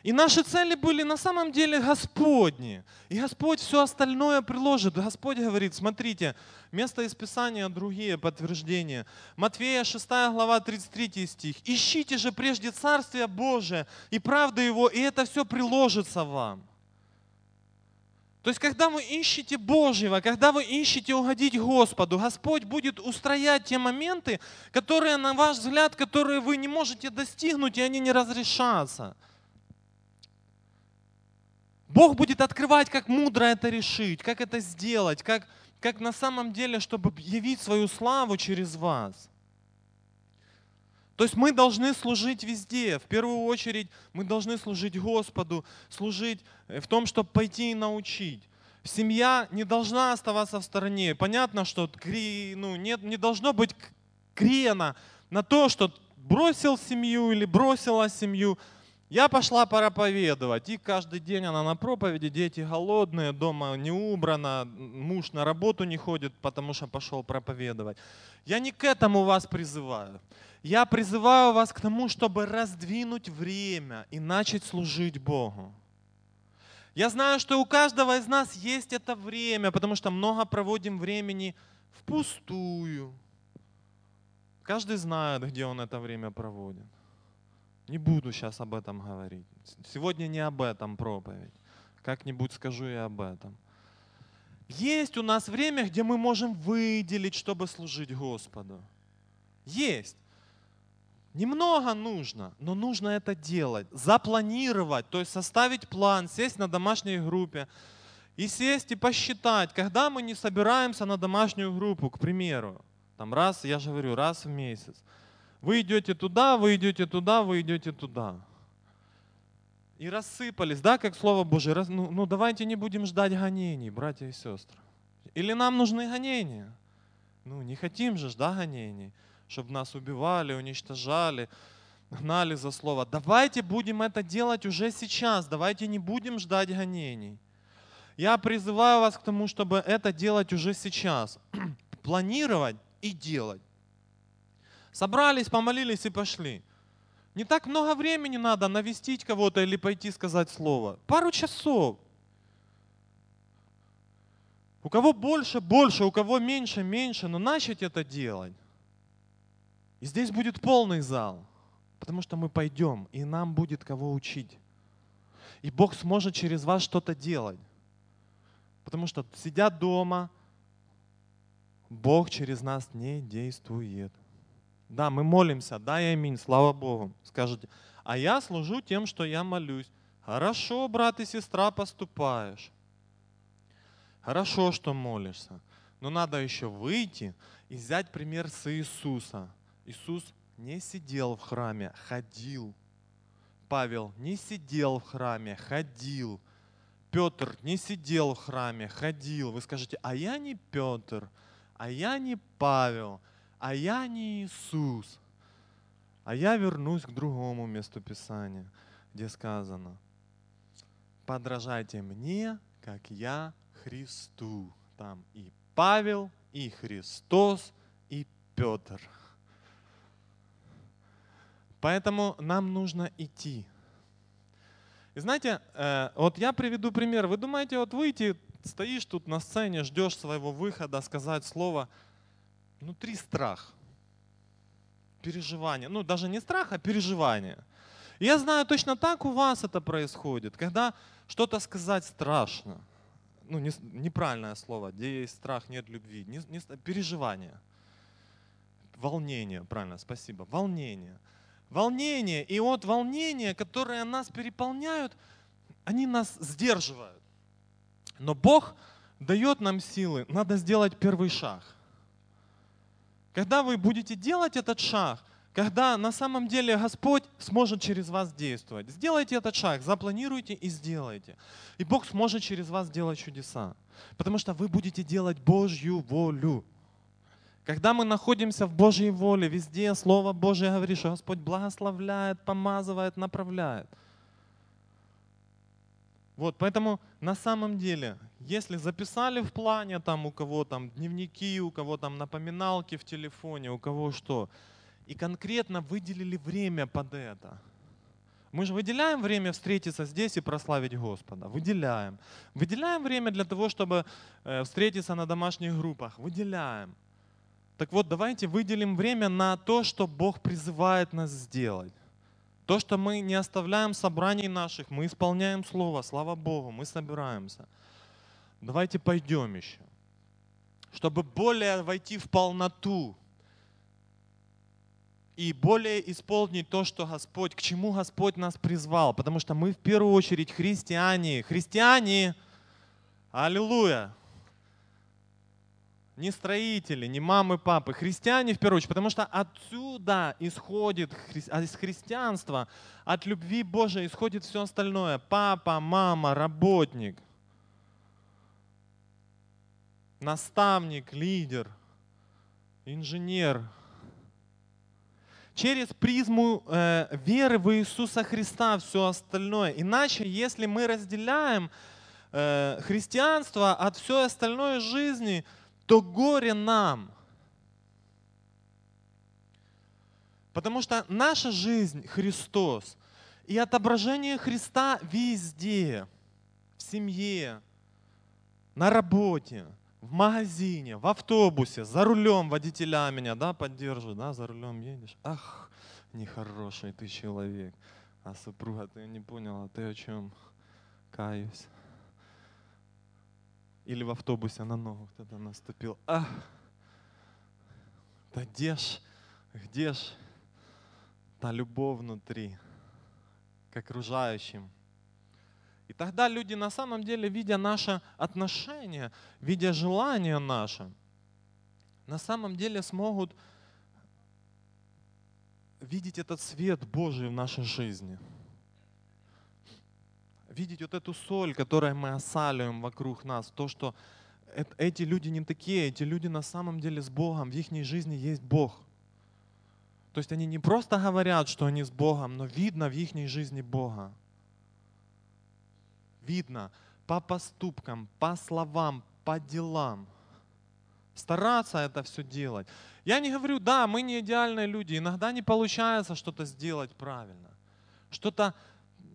И наши цели были на самом деле Господни. И Господь все остальное приложит. Господь говорит, смотрите, место из Писания, другие подтверждения. Матфея 6 глава 33 стих. «Ищите же прежде Царствие Божие и правду Его, и это все приложится вам». То есть, когда вы ищете Божьего, когда вы ищете угодить Господу, Господь будет устроять те моменты, которые, на ваш взгляд, которые вы не можете достигнуть, и они не разрешатся. Бог будет открывать, как мудро это решить, как это сделать, как, как на самом деле, чтобы явить свою славу через вас. То есть мы должны служить везде. В первую очередь мы должны служить Господу, служить э, в том, чтобы пойти и научить. Семья не должна оставаться в стороне. Понятно, что ну, нет, не должно быть крена на то, что бросил семью или бросила семью. Я пошла проповедовать, и каждый день она на проповеди, дети голодные, дома не убрано, муж на работу не ходит, потому что пошел проповедовать. Я не к этому вас призываю. Я призываю вас к тому, чтобы раздвинуть время и начать служить Богу. Я знаю, что у каждого из нас есть это время, потому что много проводим времени впустую. Каждый знает, где он это время проводит. Не буду сейчас об этом говорить. Сегодня не об этом проповедь. Как-нибудь скажу и об этом. Есть у нас время, где мы можем выделить, чтобы служить Господу. Есть. Немного нужно, но нужно это делать, запланировать, то есть составить план, сесть на домашней группе и сесть и посчитать, когда мы не собираемся на домашнюю группу, к примеру, там раз, я же говорю, раз в месяц. Вы идете туда, вы идете туда, вы идете туда. И рассыпались, да, как Слово Божие. Раз, ну, ну давайте не будем ждать гонений, братья и сестры. Или нам нужны гонения? Ну не хотим же, да, гонений, чтобы нас убивали, уничтожали, гнали за Слово. Давайте будем это делать уже сейчас, давайте не будем ждать гонений. Я призываю вас к тому, чтобы это делать уже сейчас. Планировать и делать. Собрались, помолились и пошли. Не так много времени надо навестить кого-то или пойти сказать слово. Пару часов. У кого больше, больше, у кого меньше, меньше, но начать это делать. И здесь будет полный зал, потому что мы пойдем, и нам будет кого учить. И Бог сможет через вас что-то делать. Потому что сидя дома, Бог через нас не действует. Да, мы молимся, да, и аминь, слава Богу. Скажете, а я служу тем, что я молюсь. Хорошо, брат и сестра, поступаешь. Хорошо, что молишься. Но надо еще выйти и взять пример с Иисуса. Иисус не сидел в храме, ходил. Павел не сидел в храме, ходил. Петр не сидел в храме, ходил. Вы скажете, а я не Петр, а я не Павел, а я не Иисус. А я вернусь к другому месту Писания, где сказано, подражайте мне, как я Христу. Там и Павел, и Христос, и Петр. Поэтому нам нужно идти. И знаете, э, вот я приведу пример. Вы думаете, вот выйти, стоишь тут на сцене, ждешь своего выхода, сказать слово – внутри страх, переживание. Ну, даже не страх, а переживание. И я знаю, точно так у вас это происходит, когда что-то сказать страшно. ну, не, неправильное слово, где есть страх, нет любви, не, не, переживание, волнение, правильно, спасибо, волнение. Волнение, и вот волнения, которые нас переполняют, они нас сдерживают. Но Бог дает нам силы, надо сделать первый шаг. Когда вы будете делать этот шаг, когда на самом деле Господь сможет через вас действовать. Сделайте этот шаг, запланируйте и сделайте. И Бог сможет через вас делать чудеса. Потому что вы будете делать Божью волю. Когда мы находимся в Божьей воле, везде Слово Божье говорит, что Господь благословляет, помазывает, направляет. Вот, поэтому на самом деле, если записали в плане там у кого там дневники, у кого там напоминалки в телефоне, у кого что, и конкретно выделили время под это. Мы же выделяем время встретиться здесь и прославить Господа. Выделяем. Выделяем время для того, чтобы э, встретиться на домашних группах. Выделяем. Так вот, давайте выделим время на то, что Бог призывает нас сделать. То, что мы не оставляем собраний наших, мы исполняем Слово, слава Богу, мы собираемся. Давайте пойдем еще. Чтобы более войти в полноту и более исполнить то, что Господь, к чему Господь нас призвал. Потому что мы в первую очередь христиане. Христиане! Аллилуйя! Не строители, не мамы, папы, христиане в первую очередь, потому что отсюда исходит, а из христианства, от любви Божией исходит все остальное. Папа, мама, работник, наставник, лидер, инженер, через призму э, веры в Иисуса Христа все остальное. Иначе, если мы разделяем э, христианство от всей остальной жизни, то горе нам. Потому что наша жизнь Христос и отображение Христа везде, в семье, на работе, в магазине, в автобусе, за рулем водителя меня, да, поддерживают, да, за рулем едешь. Ах, нехороший ты человек. А супруга, ты не поняла, ты о чем? Каюсь. Или в автобусе на ногу кто-то наступил. Ах, да где ж, где ж та любовь внутри к окружающим? И тогда люди на самом деле, видя наше отношение, видя желание наше, на самом деле смогут видеть этот свет Божий в нашей жизни. Видеть вот эту соль, которую мы осаливаем вокруг нас, то, что эти люди не такие, эти люди на самом деле с Богом, в их жизни есть Бог. То есть они не просто говорят, что они с Богом, но видно в их жизни Бога видно по поступкам, по словам, по делам. Стараться это все делать. Я не говорю, да, мы не идеальные люди, иногда не получается что-то сделать правильно, что-то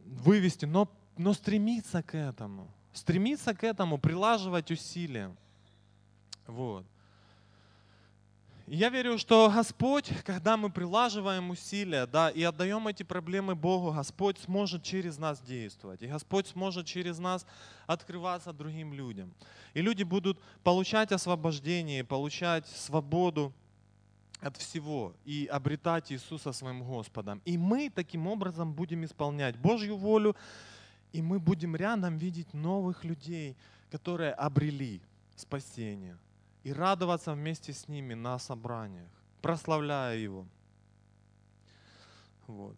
вывести, но, но стремиться к этому, стремиться к этому, прилаживать усилия. Вот я верю, что Господь, когда мы прилаживаем усилия да, и отдаем эти проблемы Богу, Господь сможет через нас действовать. И Господь сможет через нас открываться другим людям. И люди будут получать освобождение, получать свободу от всего и обретать Иисуса своим Господом. И мы таким образом будем исполнять Божью волю, и мы будем рядом видеть новых людей, которые обрели спасение – и радоваться вместе с ними на собраниях, прославляя Его. Вот.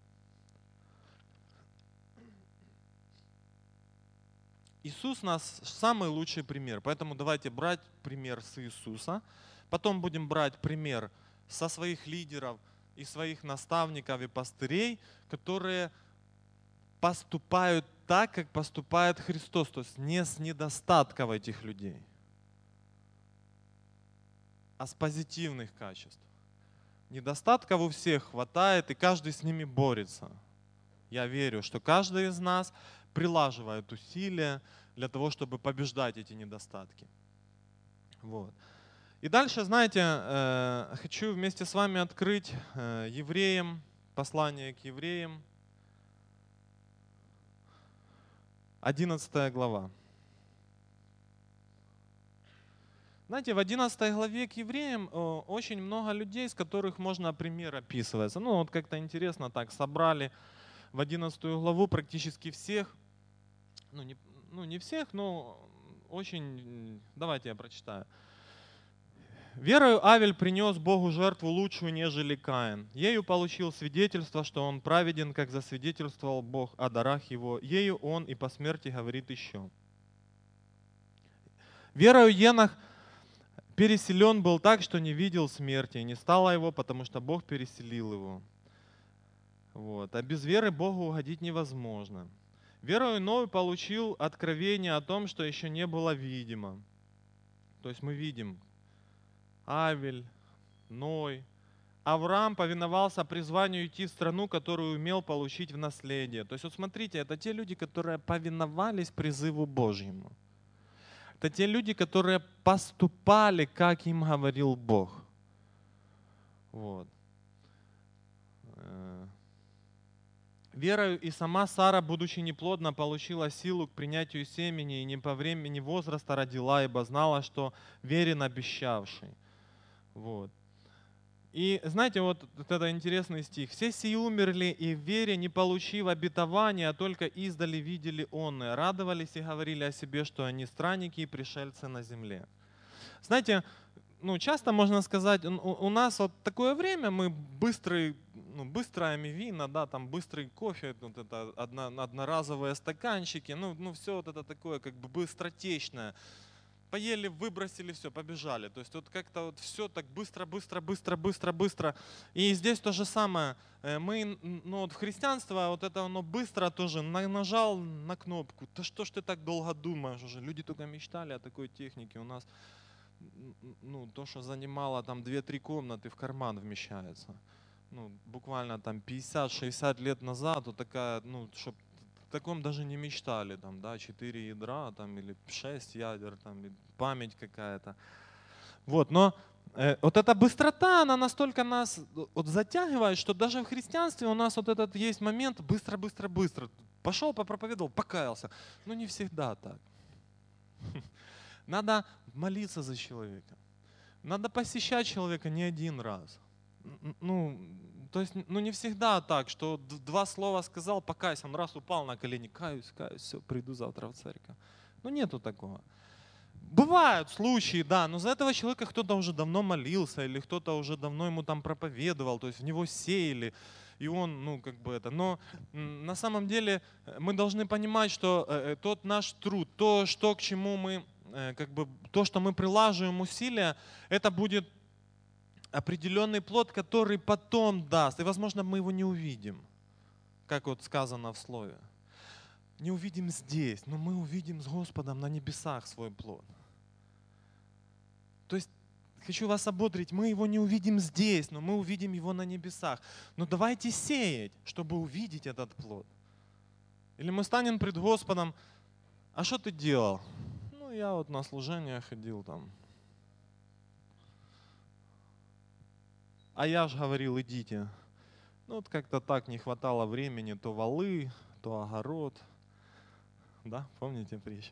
Иисус нас самый лучший пример, поэтому давайте брать пример с Иисуса, потом будем брать пример со своих лидеров и своих наставников и пастырей, которые поступают так, как поступает Христос, то есть не с недостатков этих людей а с позитивных качеств. Недостатков у всех хватает, и каждый с ними борется. Я верю, что каждый из нас прилаживает усилия для того, чтобы побеждать эти недостатки. Вот. И дальше, знаете, э, хочу вместе с вами открыть э, евреям, послание к евреям, 11 глава. Знаете, в 11 главе к евреям э, очень много людей, с которых можно пример описывается. Ну, вот как-то интересно так, собрали в 11 главу практически всех, ну не, ну, не всех, но очень, давайте я прочитаю. Верою Авель принес Богу жертву лучшую, нежели Каин. Ею получил свидетельство, что он праведен, как засвидетельствовал Бог о дарах его. Ею он и по смерти говорит еще. Верою Енах переселен был так, что не видел смерти, и не стало его, потому что Бог переселил его. Вот. А без веры Богу угодить невозможно. Верою Ной получил откровение о том, что еще не было видимо. То есть мы видим Авель, Ной. Авраам повиновался призванию идти в страну, которую умел получить в наследие. То есть вот смотрите, это те люди, которые повиновались призыву Божьему. Это те люди, которые поступали, как им говорил Бог. Вот. Э, Верою и сама Сара, будучи неплодна, получила силу к принятию семени и не по времени возраста родила, ибо знала, что верен обещавший. Вот. И знаете, вот, вот это интересный стих. «Все сии умерли, и в вере, не получив обетования, а только издали видели онные, радовались и говорили о себе, что они странники и пришельцы на земле». Знаете, ну, часто можно сказать, у, нас вот такое время, мы быстрый, ну, быстрая мивина, да, там быстрый кофе, вот это одно, одноразовые стаканчики, ну, ну, все вот это такое как бы быстротечное поели, выбросили, все, побежали. То есть вот как-то вот все так быстро, быстро, быстро, быстро, быстро. И здесь то же самое. Э, мы, ну вот в христианство вот это оно быстро тоже нажал на кнопку. Да что ж ты так долго думаешь уже? Люди только мечтали о такой технике. У нас ну, то, что занимало там 2-3 комнаты в карман вмещается. Ну, буквально там 50-60 лет назад, вот такая, ну, чтобы таком даже не мечтали, там, да, 4 ядра, там, или 6 ядер, там, память какая-то. Вот, но э, вот эта быстрота, она настолько нас вот, затягивает, что даже в христианстве у нас вот этот есть момент быстро-быстро-быстро. Пошел, попроповедовал, покаялся. Но не всегда так. Надо молиться за человека. Надо посещать человека не один раз. Ну, то есть, ну не всегда так, что два слова сказал, покайся, он раз упал на колени, каюсь, каюсь, все, приду завтра в церковь. Ну нету такого. Бывают случаи, да, но за этого человека кто-то уже давно молился, или кто-то уже давно ему там проповедовал, то есть в него сеяли, и он, ну, как бы это. Но на самом деле э, мы должны понимать, что э, э, тот наш труд, то, что к чему мы, как бы, то, что мы прилаживаем усилия, это будет определенный плод, который потом даст. И, возможно, мы его не увидим, как вот сказано в слове. Не увидим здесь, но мы увидим с Господом на небесах свой плод. То есть хочу вас ободрить, мы его не увидим здесь, но мы увидим его на небесах. Но давайте сеять, чтобы увидеть этот плод. Или мы станем пред Господом, а что ты делал? Ну, я вот на служение ходил там, А я же говорил, идите. Ну вот как-то так не хватало времени, то валы, то огород. Да, помните притчу?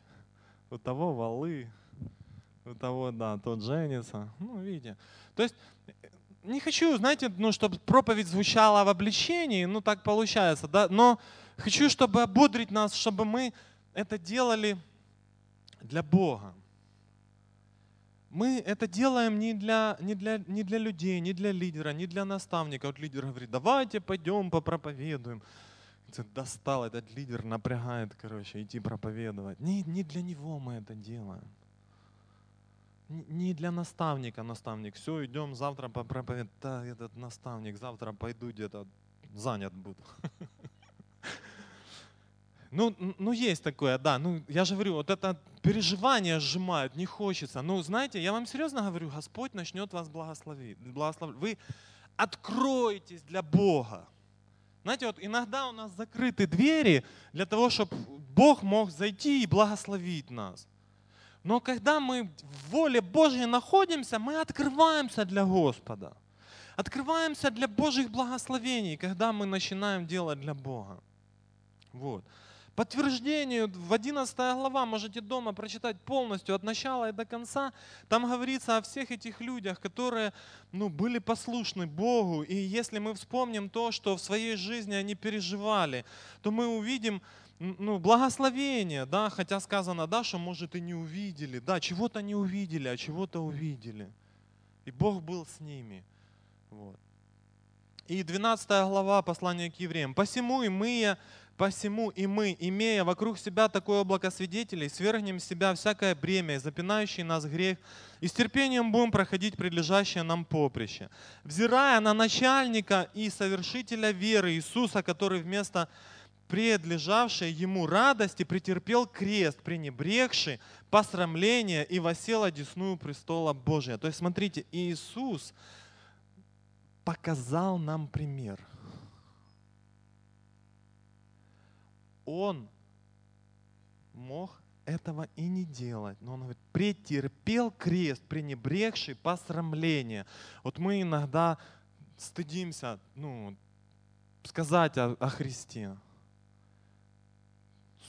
У того валы, у того, да, тот женится. Ну, видите. То есть не хочу, знаете, ну, чтобы проповедь звучала в обличении, ну, так получается, да, но хочу, чтобы ободрить нас, чтобы мы это делали для Бога мы это делаем не для, не, для, не для людей, не для лидера, не для наставника. Вот лидер говорит, давайте пойдем попроповедуем. Достал этот лидер, напрягает, короче, идти проповедовать. Не, не для него мы это делаем. Не для наставника наставник. Все, идем завтра попроповедовать. Да, этот наставник, завтра пойду где-то занят буду. Ну, ну, есть такое, да. Ну, я же говорю, вот это переживание сжимают, не хочется. Ну, знаете, я вам серьезно говорю, Господь начнет вас благословить. благословить. Вы откроетесь для Бога. Знаете, вот иногда у нас закрыты двери для того, чтобы Бог мог зайти и благословить нас. Но когда мы в воле Божьей находимся, мы открываемся для Господа. Открываемся для Божьих благословений, когда мы начинаем делать для Бога. Вот. Подтверждению, в 11 глава, можете дома прочитать полностью от начала и до конца, там говорится о всех этих людях, которые ну, были послушны Богу. И если мы вспомним то, что в своей жизни они переживали, то мы увидим ну, благословение, да, хотя сказано, да, что, может, и не увидели, да, чего-то не увидели, а чего-то увидели. И Бог был с ними. Вот. И 12 глава послания к евреям. «Посему и мы, Посему и мы, имея вокруг себя такое облако свидетелей, свергнем с себя всякое бремя, запинающий нас грех, и с терпением будем проходить прилежащее нам поприще, взирая на начальника и совершителя веры Иисуса, который вместо предлежавшей ему радости претерпел крест, пренебрегший посрамление и восел одесную престола Божия. То есть смотрите, Иисус показал нам пример – он мог этого и не делать. Но он говорит, претерпел крест, пренебрегший посрамление. Вот мы иногда стыдимся ну, сказать о, о Христе.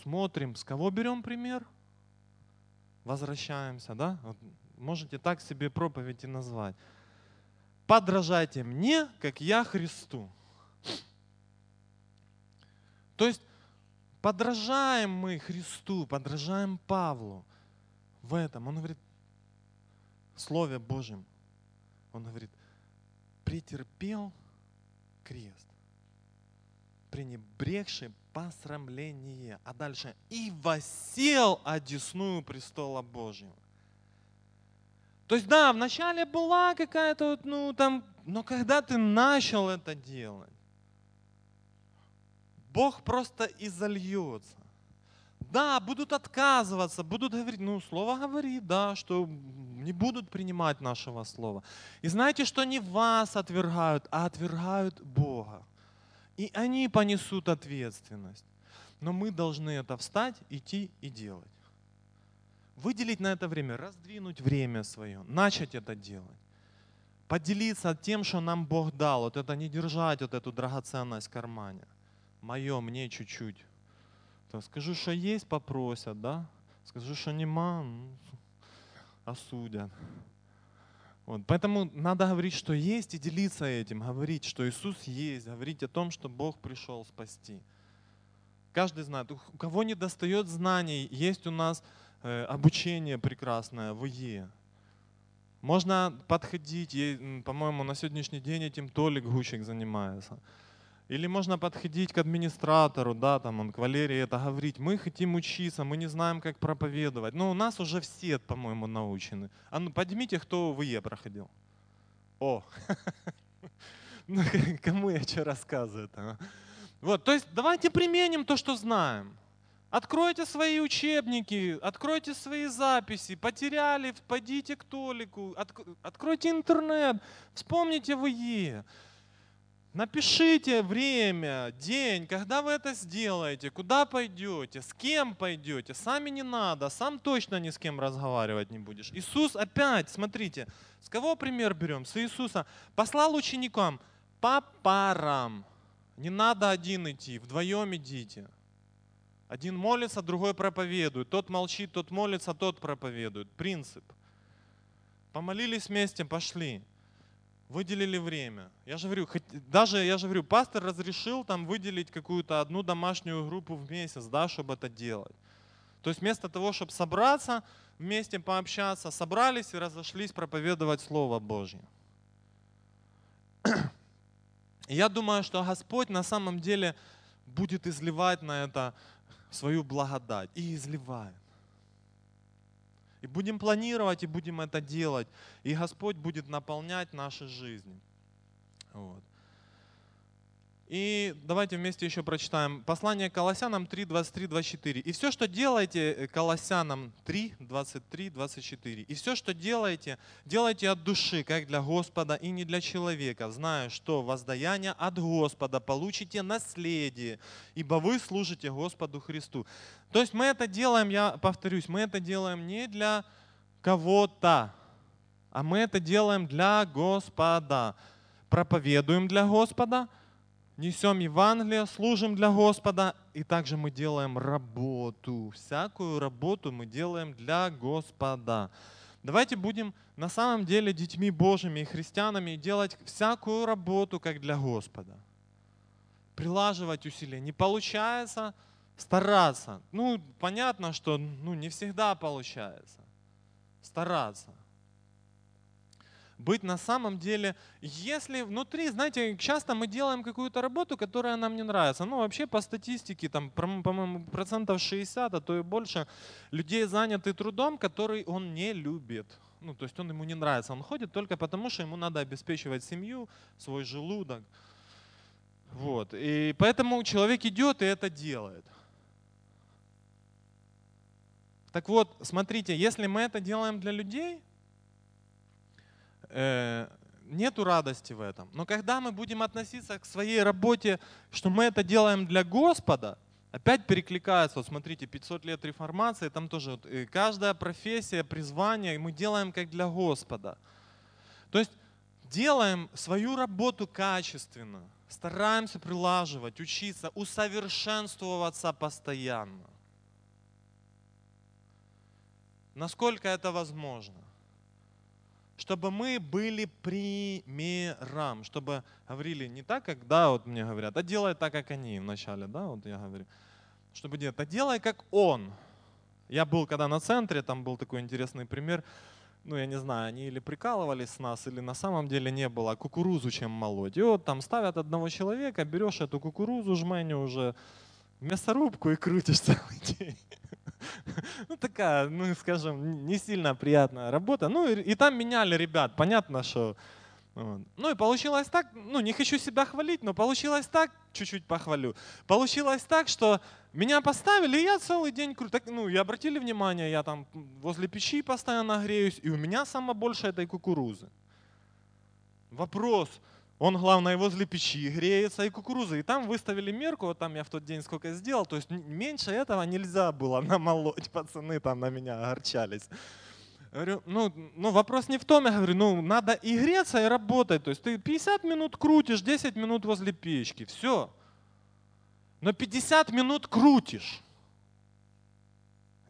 Смотрим, с кого берем пример, возвращаемся, да? Вот можете так себе проповедь и назвать. Подражайте мне, как я Христу. То есть Подражаем мы Христу, подражаем Павлу в этом. Он говорит, Слове Божьем, он говорит, претерпел крест, пренебрегший посрамление, а дальше и восел одесную престола Божьего. То есть да, вначале была какая-то, ну там, но когда ты начал это делать, Бог просто изольется. Да, будут отказываться, будут говорить, ну, Слово говорит, да, что не будут принимать нашего Слова. И знаете, что не вас отвергают, а отвергают Бога. И они понесут ответственность. Но мы должны это встать, идти и делать. Выделить на это время, раздвинуть время свое, начать это делать. Поделиться тем, что нам Бог дал. Вот это не держать вот эту драгоценность в кармане мое, мне чуть-чуть. То скажу, что есть, попросят, да? Скажу, что нема, ну, осудят. Вот. Поэтому надо говорить, что есть, и делиться этим, говорить, что Иисус есть, говорить о том, что Бог пришел спасти. Каждый знает, у кого не достает знаний, есть у нас э, обучение прекрасное в ИЕ. Можно подходить, по-моему, на сегодняшний день этим Толик Гущик занимается. Или можно подходить к администратору, да, там он к Валерии это говорить. Мы хотим учиться, мы не знаем, как проповедовать. Но у нас уже все, по-моему, научены. А ну поднимите, кто в ИЕ проходил. О, ну, кому я что рассказываю-то? Вот, то есть давайте применим то, что знаем. Откройте свои учебники, откройте свои записи, потеряли, пойдите к Толику, откройте интернет, вспомните в ИЕ. Напишите время, день, когда вы это сделаете, куда пойдете, с кем пойдете. Сами не надо, сам точно ни с кем разговаривать не будешь. Иисус опять, смотрите, с кого пример берем? С Иисуса. Послал ученикам по парам. Не надо один идти, вдвоем идите. Один молится, другой проповедует. Тот молчит, тот молится, тот проповедует. Принцип. Помолились вместе, пошли выделили время. Я же говорю, даже я же говорю, пастор разрешил там выделить какую-то одну домашнюю группу в месяц, да, чтобы это делать. То есть вместо того, чтобы собраться, вместе пообщаться, собрались и разошлись проповедовать Слово Божье. Я думаю, что Господь на самом деле будет изливать на это свою благодать. И изливает. И будем планировать, и будем это делать. И Господь будет наполнять наши жизни. Вот. И давайте вместе еще прочитаем послание Колоссянам 3, 23, 24. «И все, что делаете, э, Колоссянам 3, 23, 24. И все, что делаете, делайте от души, как для Господа и не для человека, зная, что воздаяние от Господа получите наследие, ибо вы служите Господу Христу». То есть мы это делаем, я повторюсь, мы это делаем не для кого-то, а мы это делаем для Господа. Проповедуем для Господа – несем Евангелие, служим для Господа, и также мы делаем работу. Всякую работу мы делаем для Господа. Давайте будем на самом деле детьми Божьими и христианами и делать всякую работу как для Господа. Прилаживать усилия. Не получается стараться. Ну, понятно, что ну, не всегда получается. Стараться быть на самом деле, если внутри, знаете, часто мы делаем какую-то работу, которая нам не нравится. Ну, вообще по статистике, там, по-моему, процентов 60, а то и больше людей заняты трудом, который он не любит. Ну, то есть он ему не нравится. Он ходит только потому, что ему надо обеспечивать семью, свой желудок. Вот. И поэтому человек идет и это делает. Так вот, смотрите, если мы это делаем для людей, нету радости в этом. Но когда мы будем относиться к своей работе, что мы это делаем для Господа, опять перекликается, вот смотрите, 500 лет реформации, там тоже вот, э, каждая профессия, призвание мы делаем как для Господа. То есть делаем свою работу качественно, стараемся прилаживать, учиться, усовершенствоваться постоянно. Насколько это возможно? Чтобы мы были примером, чтобы говорили не так, как, да, вот мне говорят, а делай так, как они вначале, да, вот я говорю, чтобы делать, а делай, как он. Я был когда на центре, там был такой интересный пример, ну, я не знаю, они или прикалывались с нас, или на самом деле не было, кукурузу чем молоть. И вот там ставят одного человека, берешь эту кукурузу, жменю уже мясорубку и крутишь целый день. ну, такая, ну, скажем, не сильно приятная работа. Ну, и, и там меняли ребят, понятно, что... Вот. Ну и получилось так, ну не хочу себя хвалить, но получилось так, чуть-чуть похвалю. Получилось так, что меня поставили, и я целый день кру... так, ну и обратили внимание, я там возле печи постоянно греюсь, и у меня самое больше этой кукурузы. Вопрос, он, главное, возле печи греется и кукуруза. И там выставили мерку, вот там я в тот день сколько сделал, то есть меньше этого нельзя было намолоть, пацаны там на меня огорчались. Говорю, ну, ну вопрос не в том, я говорю, ну надо и греться, и работать. То есть ты 50 минут крутишь, 10 минут возле печки, все. Но 50 минут крутишь.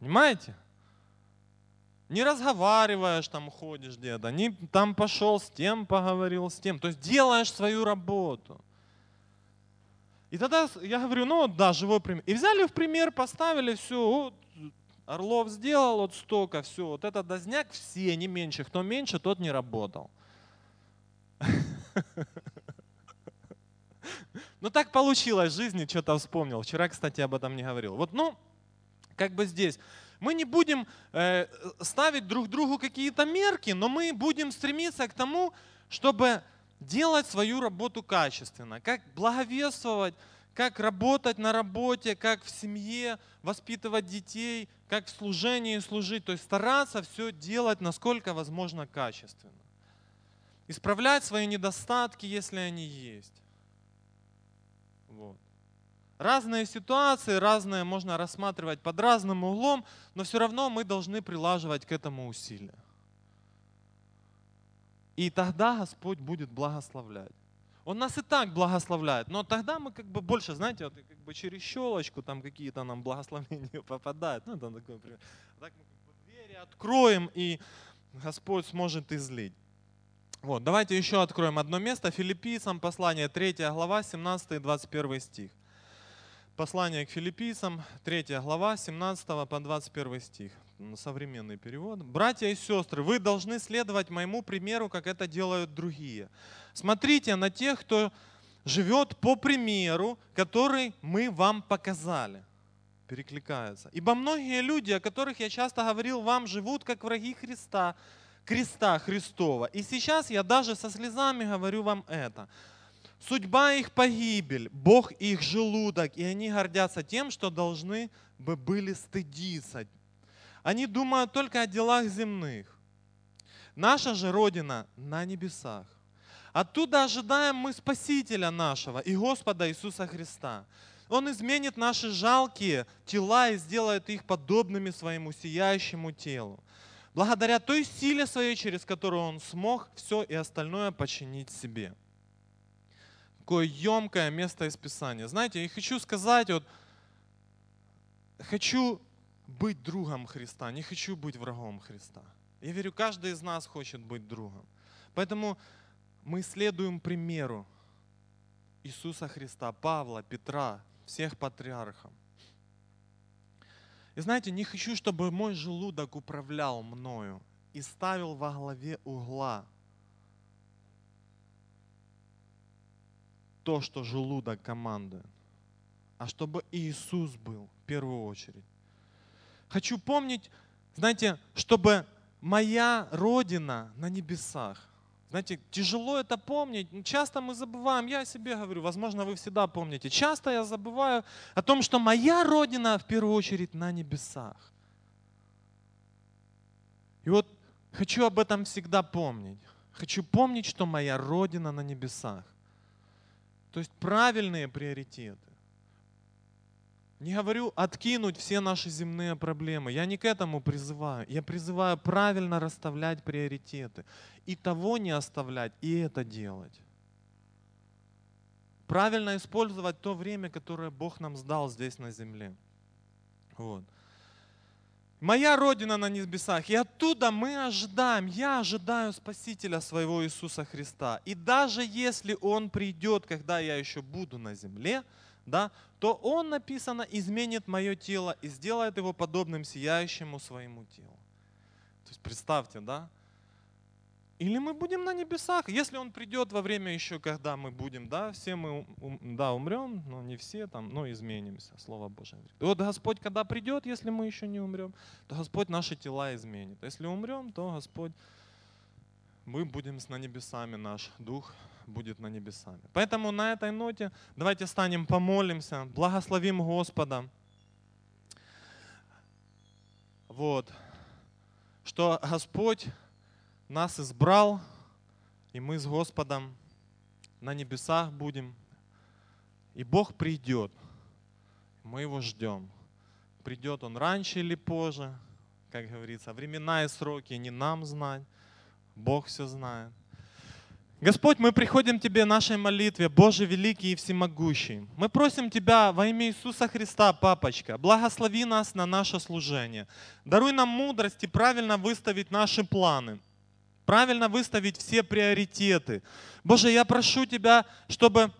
Понимаете? Не разговариваешь, там ходишь где-то, не там пошел с тем, поговорил с тем. То есть делаешь свою работу. И тогда я говорю, ну да, живой пример. И взяли в пример, поставили все, вот, Орлов сделал вот столько, все, вот этот дозняк все, не меньше. Кто меньше, тот не работал. Ну так получилось в жизни, что-то вспомнил. Вчера, кстати, об этом не говорил. Вот, ну, как бы здесь. Мы не будем э, ставить друг другу какие-то мерки, но мы будем стремиться к тому, чтобы делать свою работу качественно, как благовествовать, как работать на работе, как в семье, воспитывать детей, как в служении служить. То есть стараться все делать насколько возможно качественно. Исправлять свои недостатки, если они есть. Разные ситуации, разные можно рассматривать под разным углом, но все равно мы должны прилаживать к этому усилия. И тогда Господь будет благословлять. Он нас и так благословляет, но тогда мы как бы больше, знаете, вот как бы через щелочку там какие-то нам благословения попадают. Ну, там такой пример. Так мы как бы двери откроем, и Господь сможет излить. Вот, давайте еще откроем одно место. Филиппийцам послание 3 глава, 17 и 21 стих. Послание к филиппийцам, 3 глава, 17 по 21 стих. Современный перевод. «Братья и сестры, вы должны следовать моему примеру, как это делают другие. Смотрите на тех, кто живет по примеру, который мы вам показали». Перекликается. «Ибо многие люди, о которых я часто говорил вам, живут как враги Христа, креста Христова. И сейчас я даже со слезами говорю вам это. Судьба их погибель, Бог их желудок, и они гордятся тем, что должны бы были стыдиться. Они думают только о делах земных. Наша же Родина на небесах. Оттуда ожидаем мы Спасителя нашего и Господа Иисуса Христа. Он изменит наши жалкие тела и сделает их подобными своему сияющему телу. Благодаря той силе своей, через которую Он смог все и остальное починить себе. Такое емкое место из Писания. Знаете, я хочу сказать, вот, хочу быть другом Христа, не хочу быть врагом Христа. Я верю, каждый из нас хочет быть другом. Поэтому мы следуем примеру Иисуса Христа, Павла, Петра, всех патриархов. И знаете, не хочу, чтобы мой желудок управлял мною и ставил во главе угла то, что желудок командует, а чтобы Иисус был в первую очередь. Хочу помнить, знаете, чтобы моя родина на небесах. Знаете, тяжело это помнить. Часто мы забываем, я о себе говорю, возможно, вы всегда помните. Часто я забываю о том, что моя родина в первую очередь на небесах. И вот хочу об этом всегда помнить. Хочу помнить, что моя родина на небесах. То есть правильные приоритеты. Не говорю откинуть все наши земные проблемы. Я не к этому призываю. Я призываю правильно расставлять приоритеты. И того не оставлять, и это делать. Правильно использовать то время, которое Бог нам сдал здесь на земле. Вот. Моя Родина на небесах, и оттуда мы ожидаем, я ожидаю Спасителя своего Иисуса Христа. И даже если Он придет, когда я еще буду на земле, да, то Он, написано, изменит мое тело и сделает его подобным сияющему своему телу. То есть представьте, да? Или мы будем на небесах, если Он придет во время еще, когда мы будем, да, все мы, да, умрем, но не все там, но изменимся, Слово Божие. И вот Господь, когда придет, если мы еще не умрем, то Господь наши тела изменит. Если умрем, то Господь, мы будем с на небесами, наш дух будет на небесами. Поэтому на этой ноте давайте станем, помолимся, благословим Господа. Вот. Что Господь нас избрал, и мы с Господом на небесах будем. И Бог придет. Мы его ждем. Придет он раньше или позже, как говорится, времена и сроки не нам знать. Бог все знает. Господь, мы приходим к Тебе в нашей молитве, Боже великий и всемогущий. Мы просим Тебя во имя Иисуса Христа, Папочка, благослови нас на наше служение. Даруй нам мудрость и правильно выставить наши планы. Правильно выставить все приоритеты. Боже, я прошу Тебя, чтобы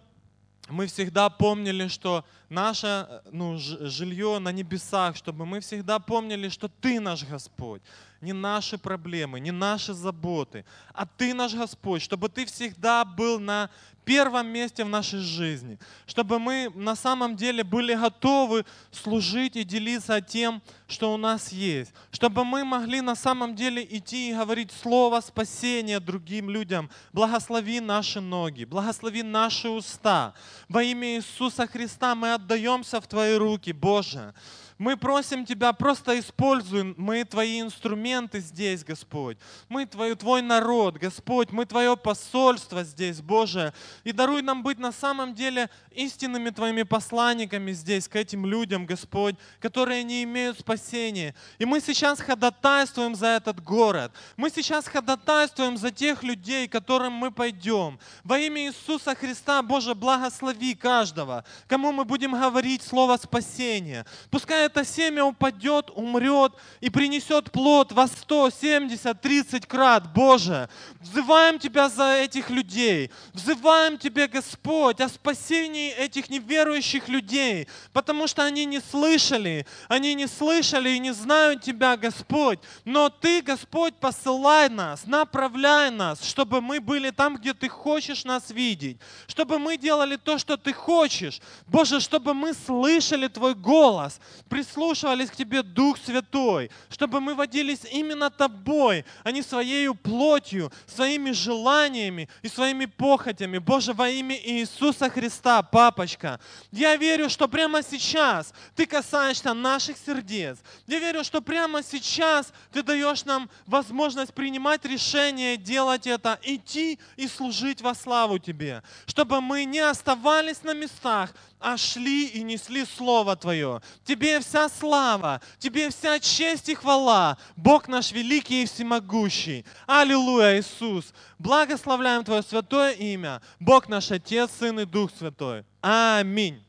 мы всегда помнили, что наше ну, жилье на небесах, чтобы мы всегда помнили, что Ты наш Господь не наши проблемы, не наши заботы, а Ты наш Господь, чтобы Ты всегда был на первом месте в нашей жизни, чтобы мы на самом деле были готовы служить и делиться тем, что у нас есть, чтобы мы могли на самом деле идти и говорить слово спасения другим людям. Благослови наши ноги, благослови наши уста. Во имя Иисуса Христа мы отдаемся в Твои руки, Боже. Мы просим Тебя, просто используй, мы Твои инструменты здесь, Господь. Мы твой, твой народ, Господь, мы Твое посольство здесь, Боже. И даруй нам быть на самом деле истинными Твоими посланниками здесь, к этим людям, Господь, которые не имеют спасения. И мы сейчас ходатайствуем за этот город. Мы сейчас ходатайствуем за тех людей, которым мы пойдем. Во имя Иисуса Христа, Боже, благослови каждого, кому мы будем говорить слово спасения. Пускай это семя упадет, умрет и принесет плод во 100, 70, 30 крат. Боже, взываем Тебя за этих людей. Взываем Тебя, Господь, о спасении этих неверующих людей, потому что они не слышали, они не слышали и не знают Тебя, Господь. Но Ты, Господь, посылай нас, направляй нас, чтобы мы были там, где Ты хочешь нас видеть, чтобы мы делали то, что Ты хочешь. Боже, чтобы мы слышали Твой голос, прислушивались к Тебе, Дух Святой, чтобы мы водились именно Тобой, а не своей плотью, своими желаниями и своими похотями. Боже, во имя Иисуса Христа, Папочка, я верю, что прямо сейчас Ты касаешься наших сердец. Я верю, что прямо сейчас Ты даешь нам возможность принимать решение, делать это, идти и служить во славу Тебе, чтобы мы не оставались на местах, а шли и несли Слово Твое. Тебе вся слава, Тебе вся честь и хвала. Бог наш великий и всемогущий. Аллилуйя, Иисус. Благословляем Твое святое имя. Бог наш Отец, Сын и Дух Святой. Аминь.